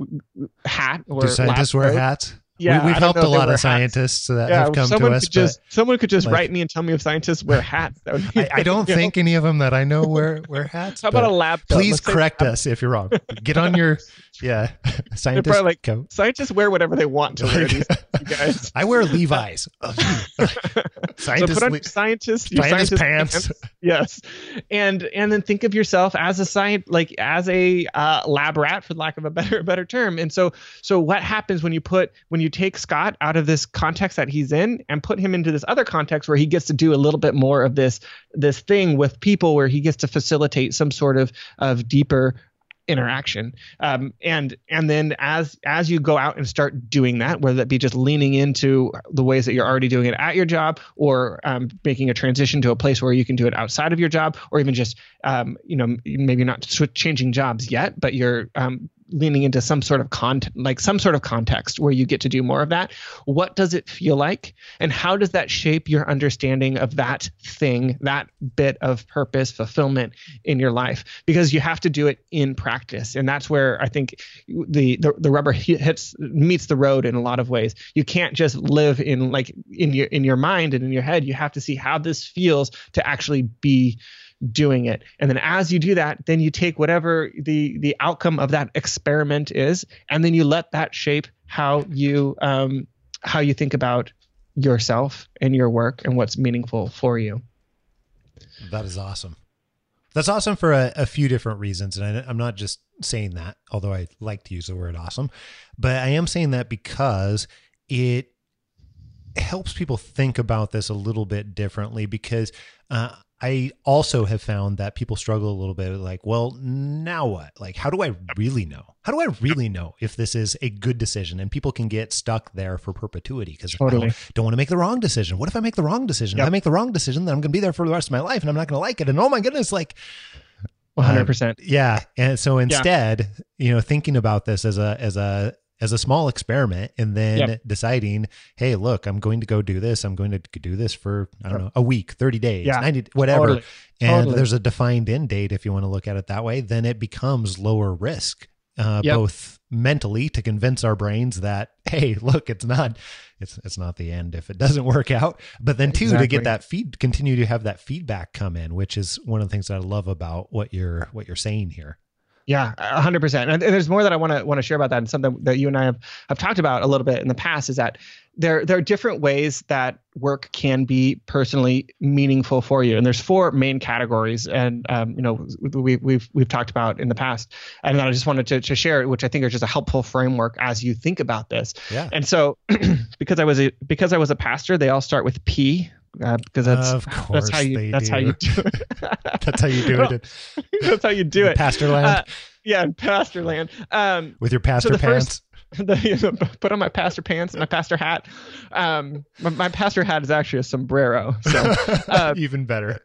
[SPEAKER 2] hat or
[SPEAKER 1] do scientists wear hats
[SPEAKER 2] yeah,
[SPEAKER 1] we, have helped a lot of scientists that yeah, have come
[SPEAKER 2] to
[SPEAKER 1] us.
[SPEAKER 2] Could just, someone could just like, write me and tell me if scientists wear hats.
[SPEAKER 1] That would I, <laughs> I, don't think know? any of them that I know wear wear hats.
[SPEAKER 2] How about a lab?
[SPEAKER 1] Please correct us if you're wrong. Get on your <laughs> yeah <laughs> scientist
[SPEAKER 2] like, coat. Scientists wear whatever they want to wear. These, guys.
[SPEAKER 1] I wear Levi's.
[SPEAKER 2] scientist, so put on your scientist, your scientist,
[SPEAKER 1] pants. pants.
[SPEAKER 2] Yes, and and then think of yourself as a science, like as a uh, lab rat, for lack of a better better term. And so so what happens when you put when you you take Scott out of this context that he's in and put him into this other context where he gets to do a little bit more of this this thing with people where he gets to facilitate some sort of of deeper interaction. Um, and and then as as you go out and start doing that whether that be just leaning into the ways that you're already doing it at your job or um, making a transition to a place where you can do it outside of your job or even just um, you know maybe not changing jobs yet but you're um, leaning into some sort of content like some sort of context where you get to do more of that. What does it feel like? And how does that shape your understanding of that thing that bit of purpose fulfillment in your life? Because you have to do it in practice. And that's where i think the the, the rubber hits meets the road in a lot of ways. You can't just live in like in your in your mind and in your head. You have to see how this feels to actually be doing it. And then as you do that, then you take whatever the the outcome of that experiment is, and then you let that shape how you um, how you think about yourself and your work and what's meaningful for you.
[SPEAKER 1] That is awesome. That's awesome for a, a few different reasons, and I, I'm not just saying that, although I like to use the word awesome, but I am saying that because it helps people think about this a little bit differently because uh, I also have found that people struggle a little bit like, well, now what? Like, how do I really know? How do I really know if this is a good decision? And people can get stuck there for perpetuity because totally. I don't, don't, want to make the wrong decision. What if I make the wrong decision? Yep. If I make the wrong decision, then I'm going to be there for the rest of my life and I'm not going to like it. And oh my goodness, like,
[SPEAKER 2] 100%.
[SPEAKER 1] Um, yeah. And so instead, yeah. you know, thinking about this as a, as a, as a small experiment and then yep. deciding, hey, look, I'm going to go do this. I'm going to do this for, I don't know, a week, 30 days, yeah. 90, whatever. Totally. And totally. there's a defined end date if you want to look at it that way, then it becomes lower risk, uh, yep. both mentally to convince our brains that, hey, look, it's not, it's, it's not the end if it doesn't work out. But then two, exactly. to get that feed, continue to have that feedback come in, which is one of the things that I love about what you're, what you're saying here.
[SPEAKER 2] Yeah, hundred percent. And there's more that I want to want to share about that, and something that you and I have have talked about a little bit in the past is that there there are different ways that work can be personally meaningful for you, and there's four main categories, and um, you know we, we've we've talked about in the past, and I just wanted to, to share which I think are just a helpful framework as you think about this.
[SPEAKER 1] Yeah.
[SPEAKER 2] And so, <clears throat> because I was a because I was a pastor, they all start with P uh, because that's
[SPEAKER 1] of <laughs> course
[SPEAKER 2] that's how you that's
[SPEAKER 1] do.
[SPEAKER 2] how you do it. <laughs>
[SPEAKER 1] that's how you do it. <laughs>
[SPEAKER 2] that's how you do it.
[SPEAKER 1] Pastor land. Uh,
[SPEAKER 2] yeah, in pastor land. Um,
[SPEAKER 1] with your pastor so pants.
[SPEAKER 2] First, the, put on my pastor pants and my pastor hat. Um, my, my pastor hat is actually a sombrero. So
[SPEAKER 1] uh, even better.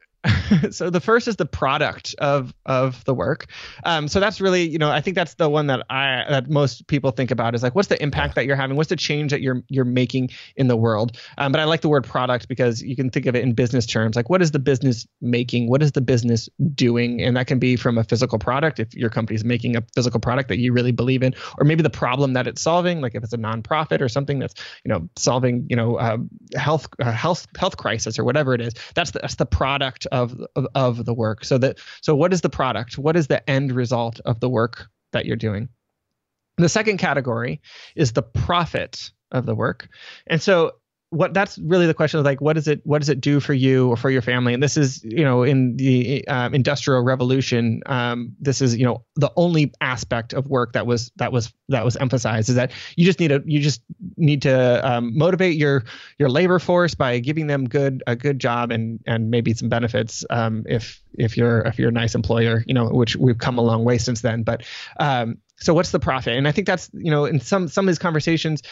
[SPEAKER 1] <laughs>
[SPEAKER 2] so the first is the product of of the work. Um, so that's really, you know, I think that's the one that I that most people think about is like, what's the impact that you're having? What's the change that you're you're making in the world? Um, but I like the word product because you can think of it in business terms. Like, what is the business making? What is the business doing? And that can be from a physical product if your company is making a physical product that you really believe in, or maybe the problem that it's solving. Like if it's a nonprofit or something that's you know solving you know uh, health uh, health health crisis or whatever it is. That's the, that's the product of of, of of the work. So that so what is the product? What is the end result of the work that you're doing? The second category is the profit of the work. And so what that's really the question of like what does it what does it do for you or for your family? And this is you know in the um, industrial revolution um, this is you know the only aspect of work that was that was that was emphasized is that you just need to you just need to um, motivate your your labor force by giving them good a good job and and maybe some benefits um, if if you're if you're a nice employer you know which we've come a long way since then. But um, so what's the profit? And i think that's you know in some some of these conversations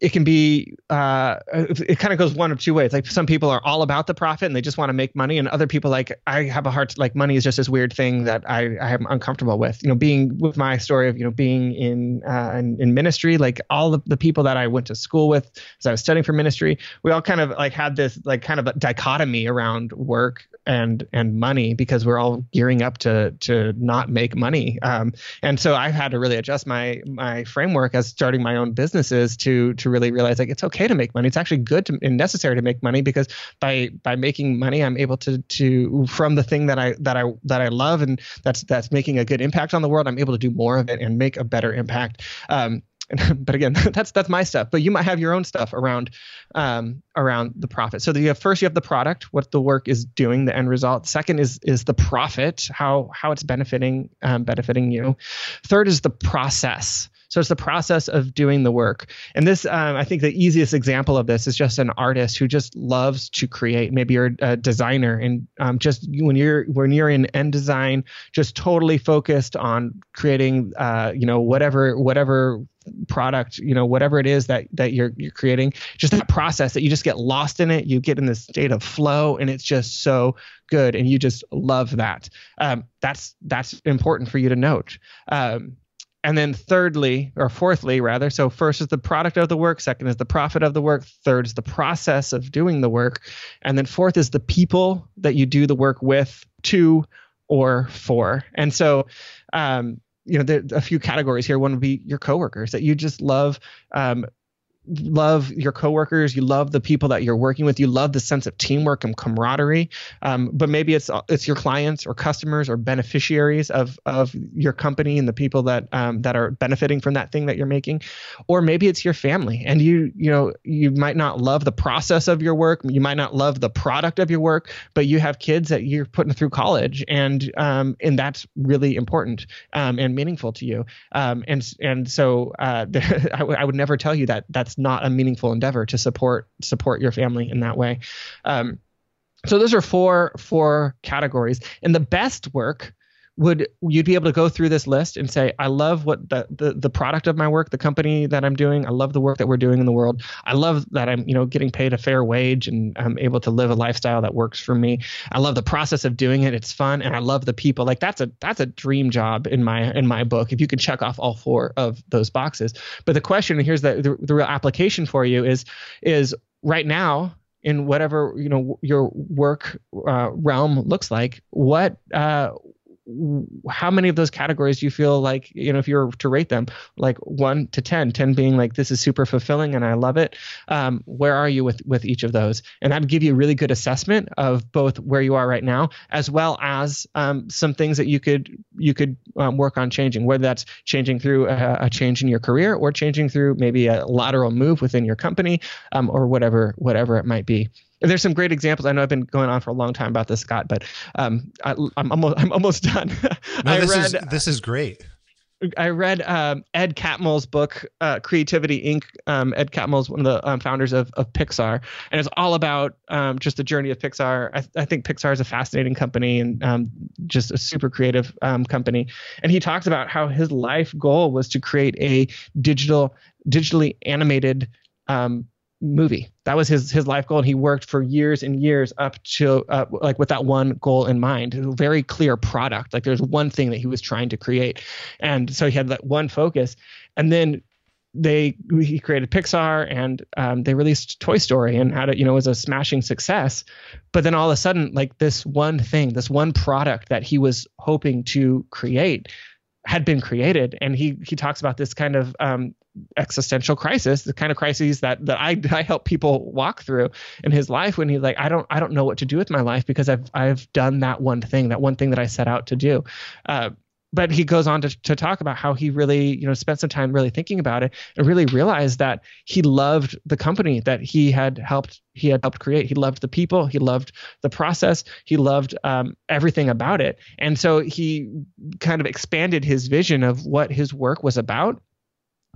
[SPEAKER 2] it can be uh, it kind of goes one of two ways. Like some people are all about the profit and they just want to make money and other people like i have a heart like money is just this weird thing that i i am uncomfortable with. You know being with my story of you know being in uh, in, in ministry like all the, the people that i went to school with as i was studying for ministry we all kind of like had this like kind of a dichotomy around work and and money because we're all gearing up to to not make money. Um, and so i've had to really adjust my my framework as starting my own businesses to to really realize like it's okay to make money it's actually good to, and necessary to make money because by by making money i'm able to to from the thing that i that i that i love and that's that's making a good impact on the world i'm able to do more of it and make a better impact um, <laughs> but again, <laughs> that's that's my stuff. But you might have your own stuff around um, around the profit. So you have first you have the product, what the work is doing, the end result. Second is is the profit, how how it's benefiting um, benefiting you. Third is the process. So it's the process of doing the work. And this, um, I think, the easiest example of this is just an artist who just loves to create. Maybe you're a designer, and um, just when you're when you're in end design, just totally focused on creating, uh, you know, whatever whatever product you know whatever it is that that you're you're creating just that process that you just get lost in it you get in this state of flow and it's just so good and you just love that um, that's that's important for you to note um, and then thirdly or fourthly rather so first is the product of the work second is the profit of the work third is the process of doing the work and then fourth is the people that you do the work with to or for. And so um, you know there a few categories here. One would be your coworkers that you just love um, love your coworkers, you love the people that you're working with, you love the sense of teamwork and camaraderie. Um, but maybe it's it's your clients or customers or beneficiaries of of your company and the people that um, that are benefiting from that thing that you're making, or maybe it's your family and you you know you might not love the process of your work, you might not love the product of your work, but you have kids that you're putting through college and um, and that's really important um, and meaningful to you. Um, and and so uh, <laughs> I, w- I would never tell you that that's not a meaningful endeavor to support support your family in that way. Um, so those are four four categories, and the best work would you'd be able to go through this list and say i love what the, the the product of my work the company that i'm doing. I love the work that we're doing in the world. I love that i'm you know getting paid a fair wage and i'm able to live a lifestyle that works for me. I love the process of doing it. It's fun and i love the people. Like that's a that's a dream job in my in my book if you can check off all four of those boxes. But the question and here's the the, the real application for you is is right now in whatever you know your work uh, realm looks like what uh, how many of those categories do you feel like you know if you were to rate them like 1 to 10 10 being like this is super fulfilling and i love it um, where are you with with each of those? And that'd give you a really good assessment of both where you are right now as well as um, some things that you could you could um, work on changing whether that's changing through a, a, change in your career or changing through maybe a lateral move within your company um, or whatever whatever it might be there's some great examples. I know I've been going on for a long time about this, Scott, but um, I, am almost I'm almost <laughs> done.
[SPEAKER 1] No, this read, is this is great.
[SPEAKER 2] I read um, Ed Catmull's book, uh, Creativity Inc. Um, Ed Catmull's one of the um, founders of, of Pixar, and it's all about um, just the journey of Pixar. I, I, think Pixar is a fascinating company and um, just a super creative um, company. And he talks about how his life goal was to create a digital, digitally animated movie. That was his his life goal, and he worked for years and years up to uh, like with that one goal in mind. A very clear product. Like there's one thing that he was trying to create, and so he had that one focus. And then they he created Pixar, and um, they released Toy Story, and had it you know was a smashing success. But then all of a sudden, like this one thing, this one product that he was hoping to create had been created. And he he talks about this kind of um, existential crisis, the kind of crises that that I I help people walk through in his life when he's like, I don't I don't know what to do with my life because I've I've done that one thing, that one thing that I set out to do. Uh, but he goes on to, to talk about how he really you know spent some time really thinking about it and really realized that he loved the company that he had helped he had helped create. He loved the people. He loved the process. He loved um, everything about it. And so he kind of expanded his vision of what his work was about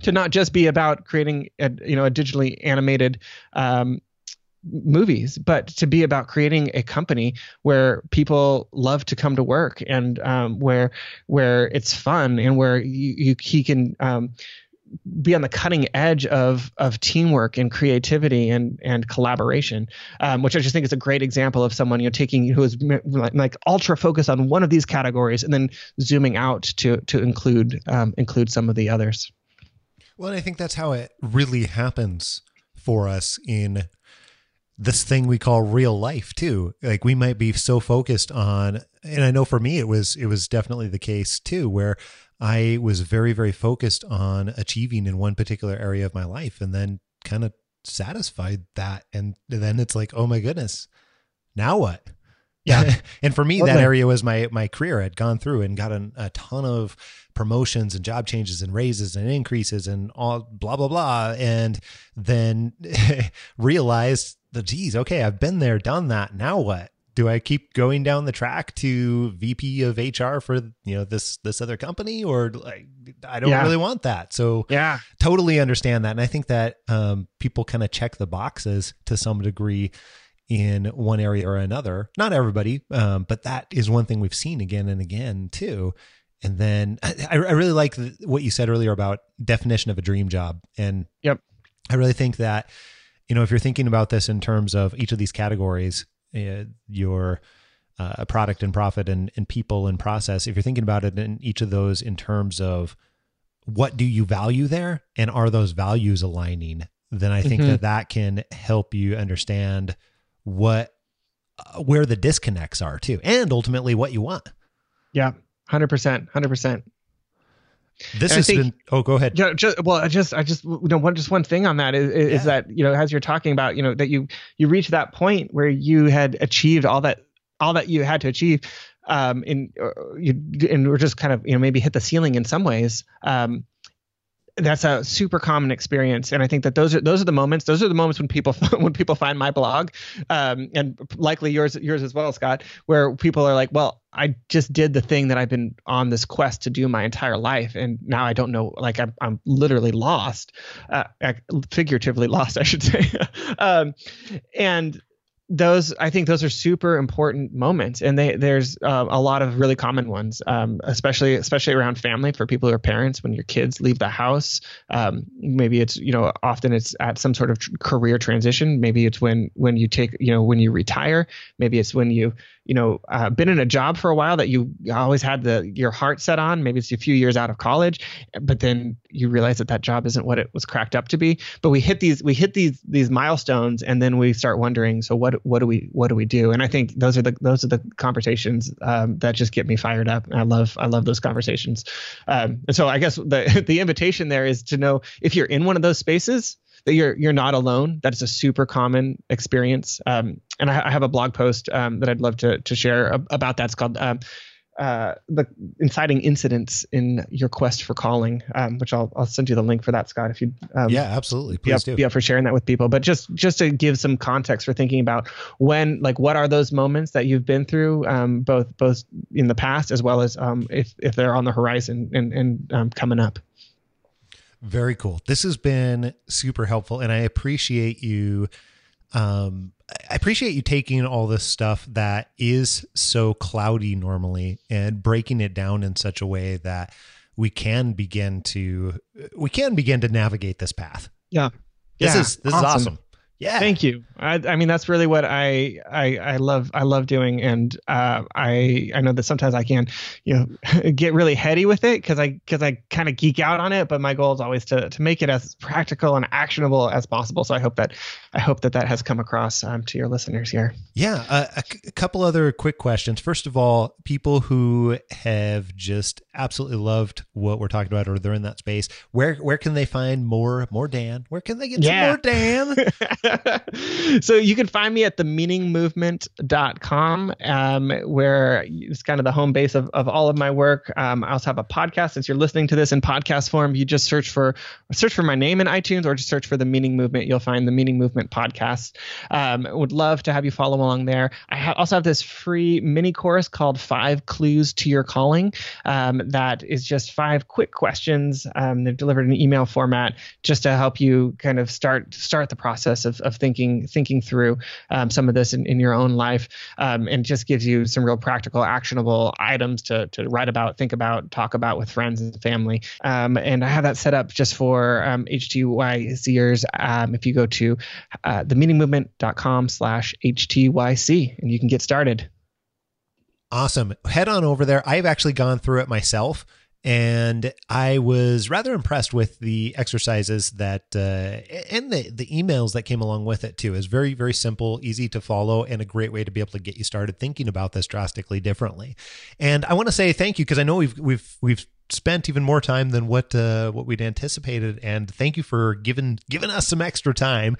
[SPEAKER 2] to not just be about creating a you know a digitally animated um, movies, but to be about creating a company where people love to come to work and um, where where it's fun and where you, you he can um, be on the cutting edge of of teamwork and creativity and and collaboration, um, which I just think is a great example of someone you know taking who is like, ultra focused on one of these categories and then zooming out to to include um, include some of the others.
[SPEAKER 1] Well, I think that's how it really happens for us in this thing we call real life too. Like we might be so focused on and i know for me it was it was definitely the case too where i was very very focused on achieving in one particular area of my life and then kind of satisfied that. And then it's like oh my goodness now what
[SPEAKER 2] Yeah. <laughs>
[SPEAKER 1] and for me that area was my my career. I'd gone through and gotten a ton of promotions and job changes and raises and increases and all blah blah blah. And then <laughs> realized the geez okay i've been there done that. Now what? Do i keep going down the track to vp of hr for you know this this other company? Or like i don't
[SPEAKER 2] Yeah.
[SPEAKER 1] really want that. So
[SPEAKER 2] Yeah.
[SPEAKER 1] totally understand that. And i think that um, people kind of check the boxes to some degree in one area or another not everybody um, but that is one thing we've seen again and again too and then i, I really like the, what you said earlier about definition of a dream job and
[SPEAKER 2] Yep.
[SPEAKER 1] i really think that you know if you're thinking about this in terms of each of these categories uh, your uh, product and profit and, and people and process if you're thinking about it in each of those in terms of what do you value there and are those values aligning then i think
[SPEAKER 2] Mhm.
[SPEAKER 1] that that can help you understand what uh, where the disconnects are too and ultimately what you want
[SPEAKER 2] Yeah. Hundred percent. Hundred percent.
[SPEAKER 1] this
[SPEAKER 2] And
[SPEAKER 1] has
[SPEAKER 2] think-
[SPEAKER 1] been oh go ahead
[SPEAKER 2] Ju- ju- well, I just, I just, you know, one, just one thing on that is, is
[SPEAKER 1] Yeah.
[SPEAKER 2] that, you know, as you're talking about, you know, that you, you reach that point where you had achieved all that, all that you had to achieve, um, in, uh, you, and we're just kind of, you know, maybe hit the ceiling in some ways. Um, that's a super common experience. And i think that those are those are the moments those are the moments when people <laughs> when people find my blog um, and likely yours yours as well scott where people are like well i just did the thing that i've been on this quest to do my entire life. And now i don't know like i'm, I'm literally lost uh, figuratively lost <laughs> i should say. <laughs> Um, and those I think those are super important moments, and they there's uh, a lot of really common ones, um, especially especially around family for people who are parents. When your kids leave the house, um, maybe it's you know often it's at some sort of tr- career transition. Maybe it's when when you take you know when you retire. Maybe it's when you you know uh, been in a job for a while that you always had the your heart set on. Maybe it's a few years out of college, but then you realize that that job isn't what it was cracked up to be. But we hit these we hit these these milestones, and then we start wondering, so what what do we what do we do? And I think those are the those are the conversations um, that just get me fired up. I love I love those conversations. Um, and so I guess the <laughs> the invitation there is to know if you're in one of those spaces that you're you're not alone. That is a super common experience. Um, and I, I have a blog post um, that I'd love to to share about that. It's called um, uh, the inciting incidents in your quest for calling, um, which I'll I'll send you the link for that, Scott. If you um,
[SPEAKER 1] yeah absolutely please do
[SPEAKER 2] be up for sharing that with people. But just just to give some context for thinking about when, like, what are those moments that you've been through, um, both both in the past as well as um, if if they're on the horizon and and um, coming up.
[SPEAKER 1] Very cool. This has been super helpful, and I appreciate you. Um, I appreciate you taking all this stuff that is so cloudy normally and breaking it down in such a way that we can begin to we can begin to navigate this path.
[SPEAKER 2] Yeah.
[SPEAKER 1] This
[SPEAKER 2] Yeah,
[SPEAKER 1] is this
[SPEAKER 2] awesome.
[SPEAKER 1] is awesome. Yeah.
[SPEAKER 2] Thank you. I, I mean, that's really what I, I I love. I love doing, and uh, I I know that sometimes I can, you know, <laughs> get really heady with it because I because I kind of geek out on it. But my goal is always to to make it as practical and actionable as possible. So I hope that I hope that that has come across um, to your listeners here.
[SPEAKER 1] Yeah, uh, a, c- a couple other quick questions. First of all, people who have just absolutely loved what we're talking about, or they're in that space, where where can they find more more Dan? Where can they get
[SPEAKER 2] Yeah.
[SPEAKER 1] more Dan? <laughs> <laughs>
[SPEAKER 2] so you can find me at the meaningmovement.com um, where it's kind of the home base of, of all of my work. Um, i also have a podcast. Since you're listening to this in podcast form you just search for search for my name in itunes or just search for the meaning movement. You'll find the meaning movement podcast. Um, would love to have you follow along there. I ha- also have this free mini course called five clues to your calling um, that is just five quick questions. Um, they've delivered in email format just to help you kind of start start the process of, of thinking thinking through um, some of this in, in your own life um, and just gives you some real practical actionable items to, to write about think about talk about with friends and family um, and i have that set up just for um, htycers um, if you go to uh, themeaningmovement.com slash htyc and you can get started
[SPEAKER 1] Awesome. Head on over there. I've actually gone through it myself and I was rather impressed with the exercises that uh, and the the emails that came along with it too. It's very very simple, easy to follow, and a great way to be able to get you started thinking about this drastically differently. And I want to say thank you because I know we've we've we've spent even more time than what uh, what we'd anticipated, and thank you for giving giving us some extra time.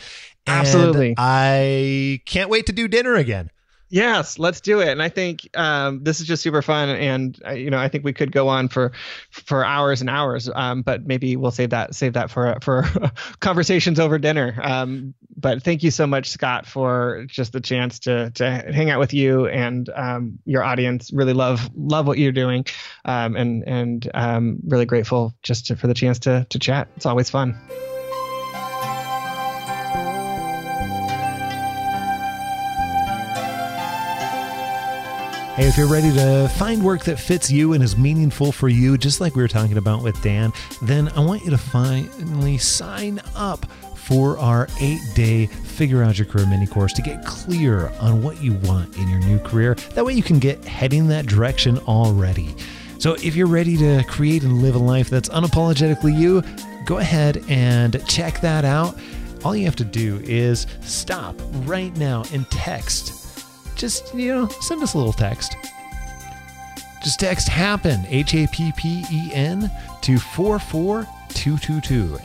[SPEAKER 1] And
[SPEAKER 2] Absolutely.
[SPEAKER 1] I can't wait to do dinner again.
[SPEAKER 2] Yes, let's do it. And I think um, this is just super fun, and uh, you know, I think we could go on for for hours and hours. Um, but maybe we'll save that save that for for <laughs> conversations over dinner. Um, but thank you so much, Scott, for just the chance to to hang out with you and um, your audience. Really love love what you're doing, um, and and um, really grateful just to, for the chance to to chat. It's always fun.
[SPEAKER 1] Hey, if you're ready to find work that fits you and is meaningful for you, just like we were talking about with Dan, then I want you to finally sign up for our eight day Figure Out Your Career mini course to get clear on what you want in your new career. That way you can get heading that direction already. So if you're ready to create and live a life that's unapologetically you, go ahead and check that out. All you have to do is stop right now and text just you know send us a little text. Just text happen h-a-p-p-e-n to 44222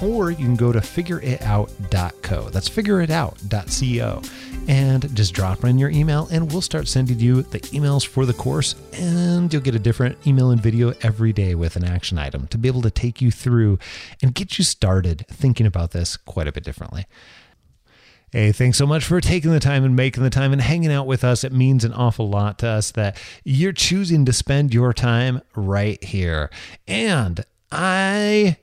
[SPEAKER 1] or you can go to figureitout.co that's figureitout.co and just drop in your email and we'll start sending you the emails for the course. And you'll get a different email and video every day with an action item to be able to take you through and get you started thinking about this quite a bit differently Hey, thanks so much for taking the time and making the time and hanging out with us. It means an awful lot to us that you're choosing to spend your time right here. And I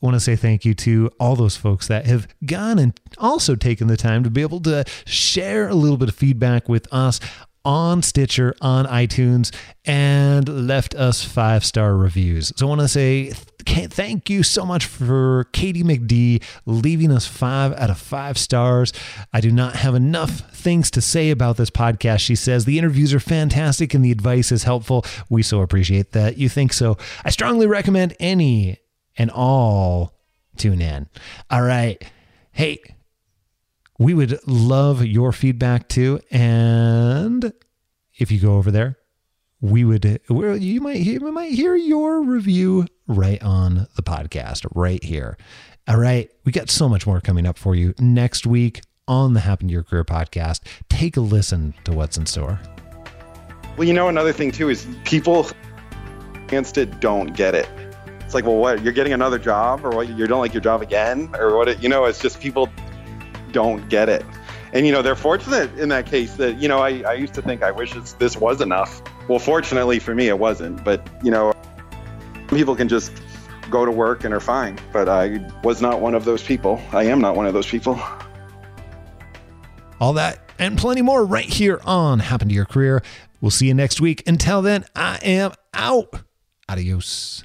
[SPEAKER 1] want to say thank you to all those folks that have gone and also taken the time to be able to share a little bit of feedback with us on Stitcher, on iTunes, and left us five star reviews. So I want to say th- thank you so much for Katie McD leaving us five out of five stars. I do not have enough things to say about this podcast. She says the interviews are fantastic and the advice is helpful. We so appreciate that you think so. I strongly recommend any and all tune in. All right. Hey, we would love your feedback too. And if you go over there, we would you might hear, we might hear your review right on the podcast right here. All right, we got so much more coming up for you next week on the Happen to Your Career podcast. Take a listen to what's in store.
[SPEAKER 5] Well, you know, another thing too is people against it don't get it. It's like, well, what? You're getting another job, or what? You don't like your job again, or what? It, you know, it's just people don't get it. And you know, they're fortunate in that case that you know, I, I used to think I wish this was enough. Well, fortunately for me, it wasn't. But you know, people can just go to work and are fine. But I was not one of those people. I am not one of those people.
[SPEAKER 1] All that and plenty more right here on Happen to Your Career. We'll see you next week. Until then, I am out. Adios.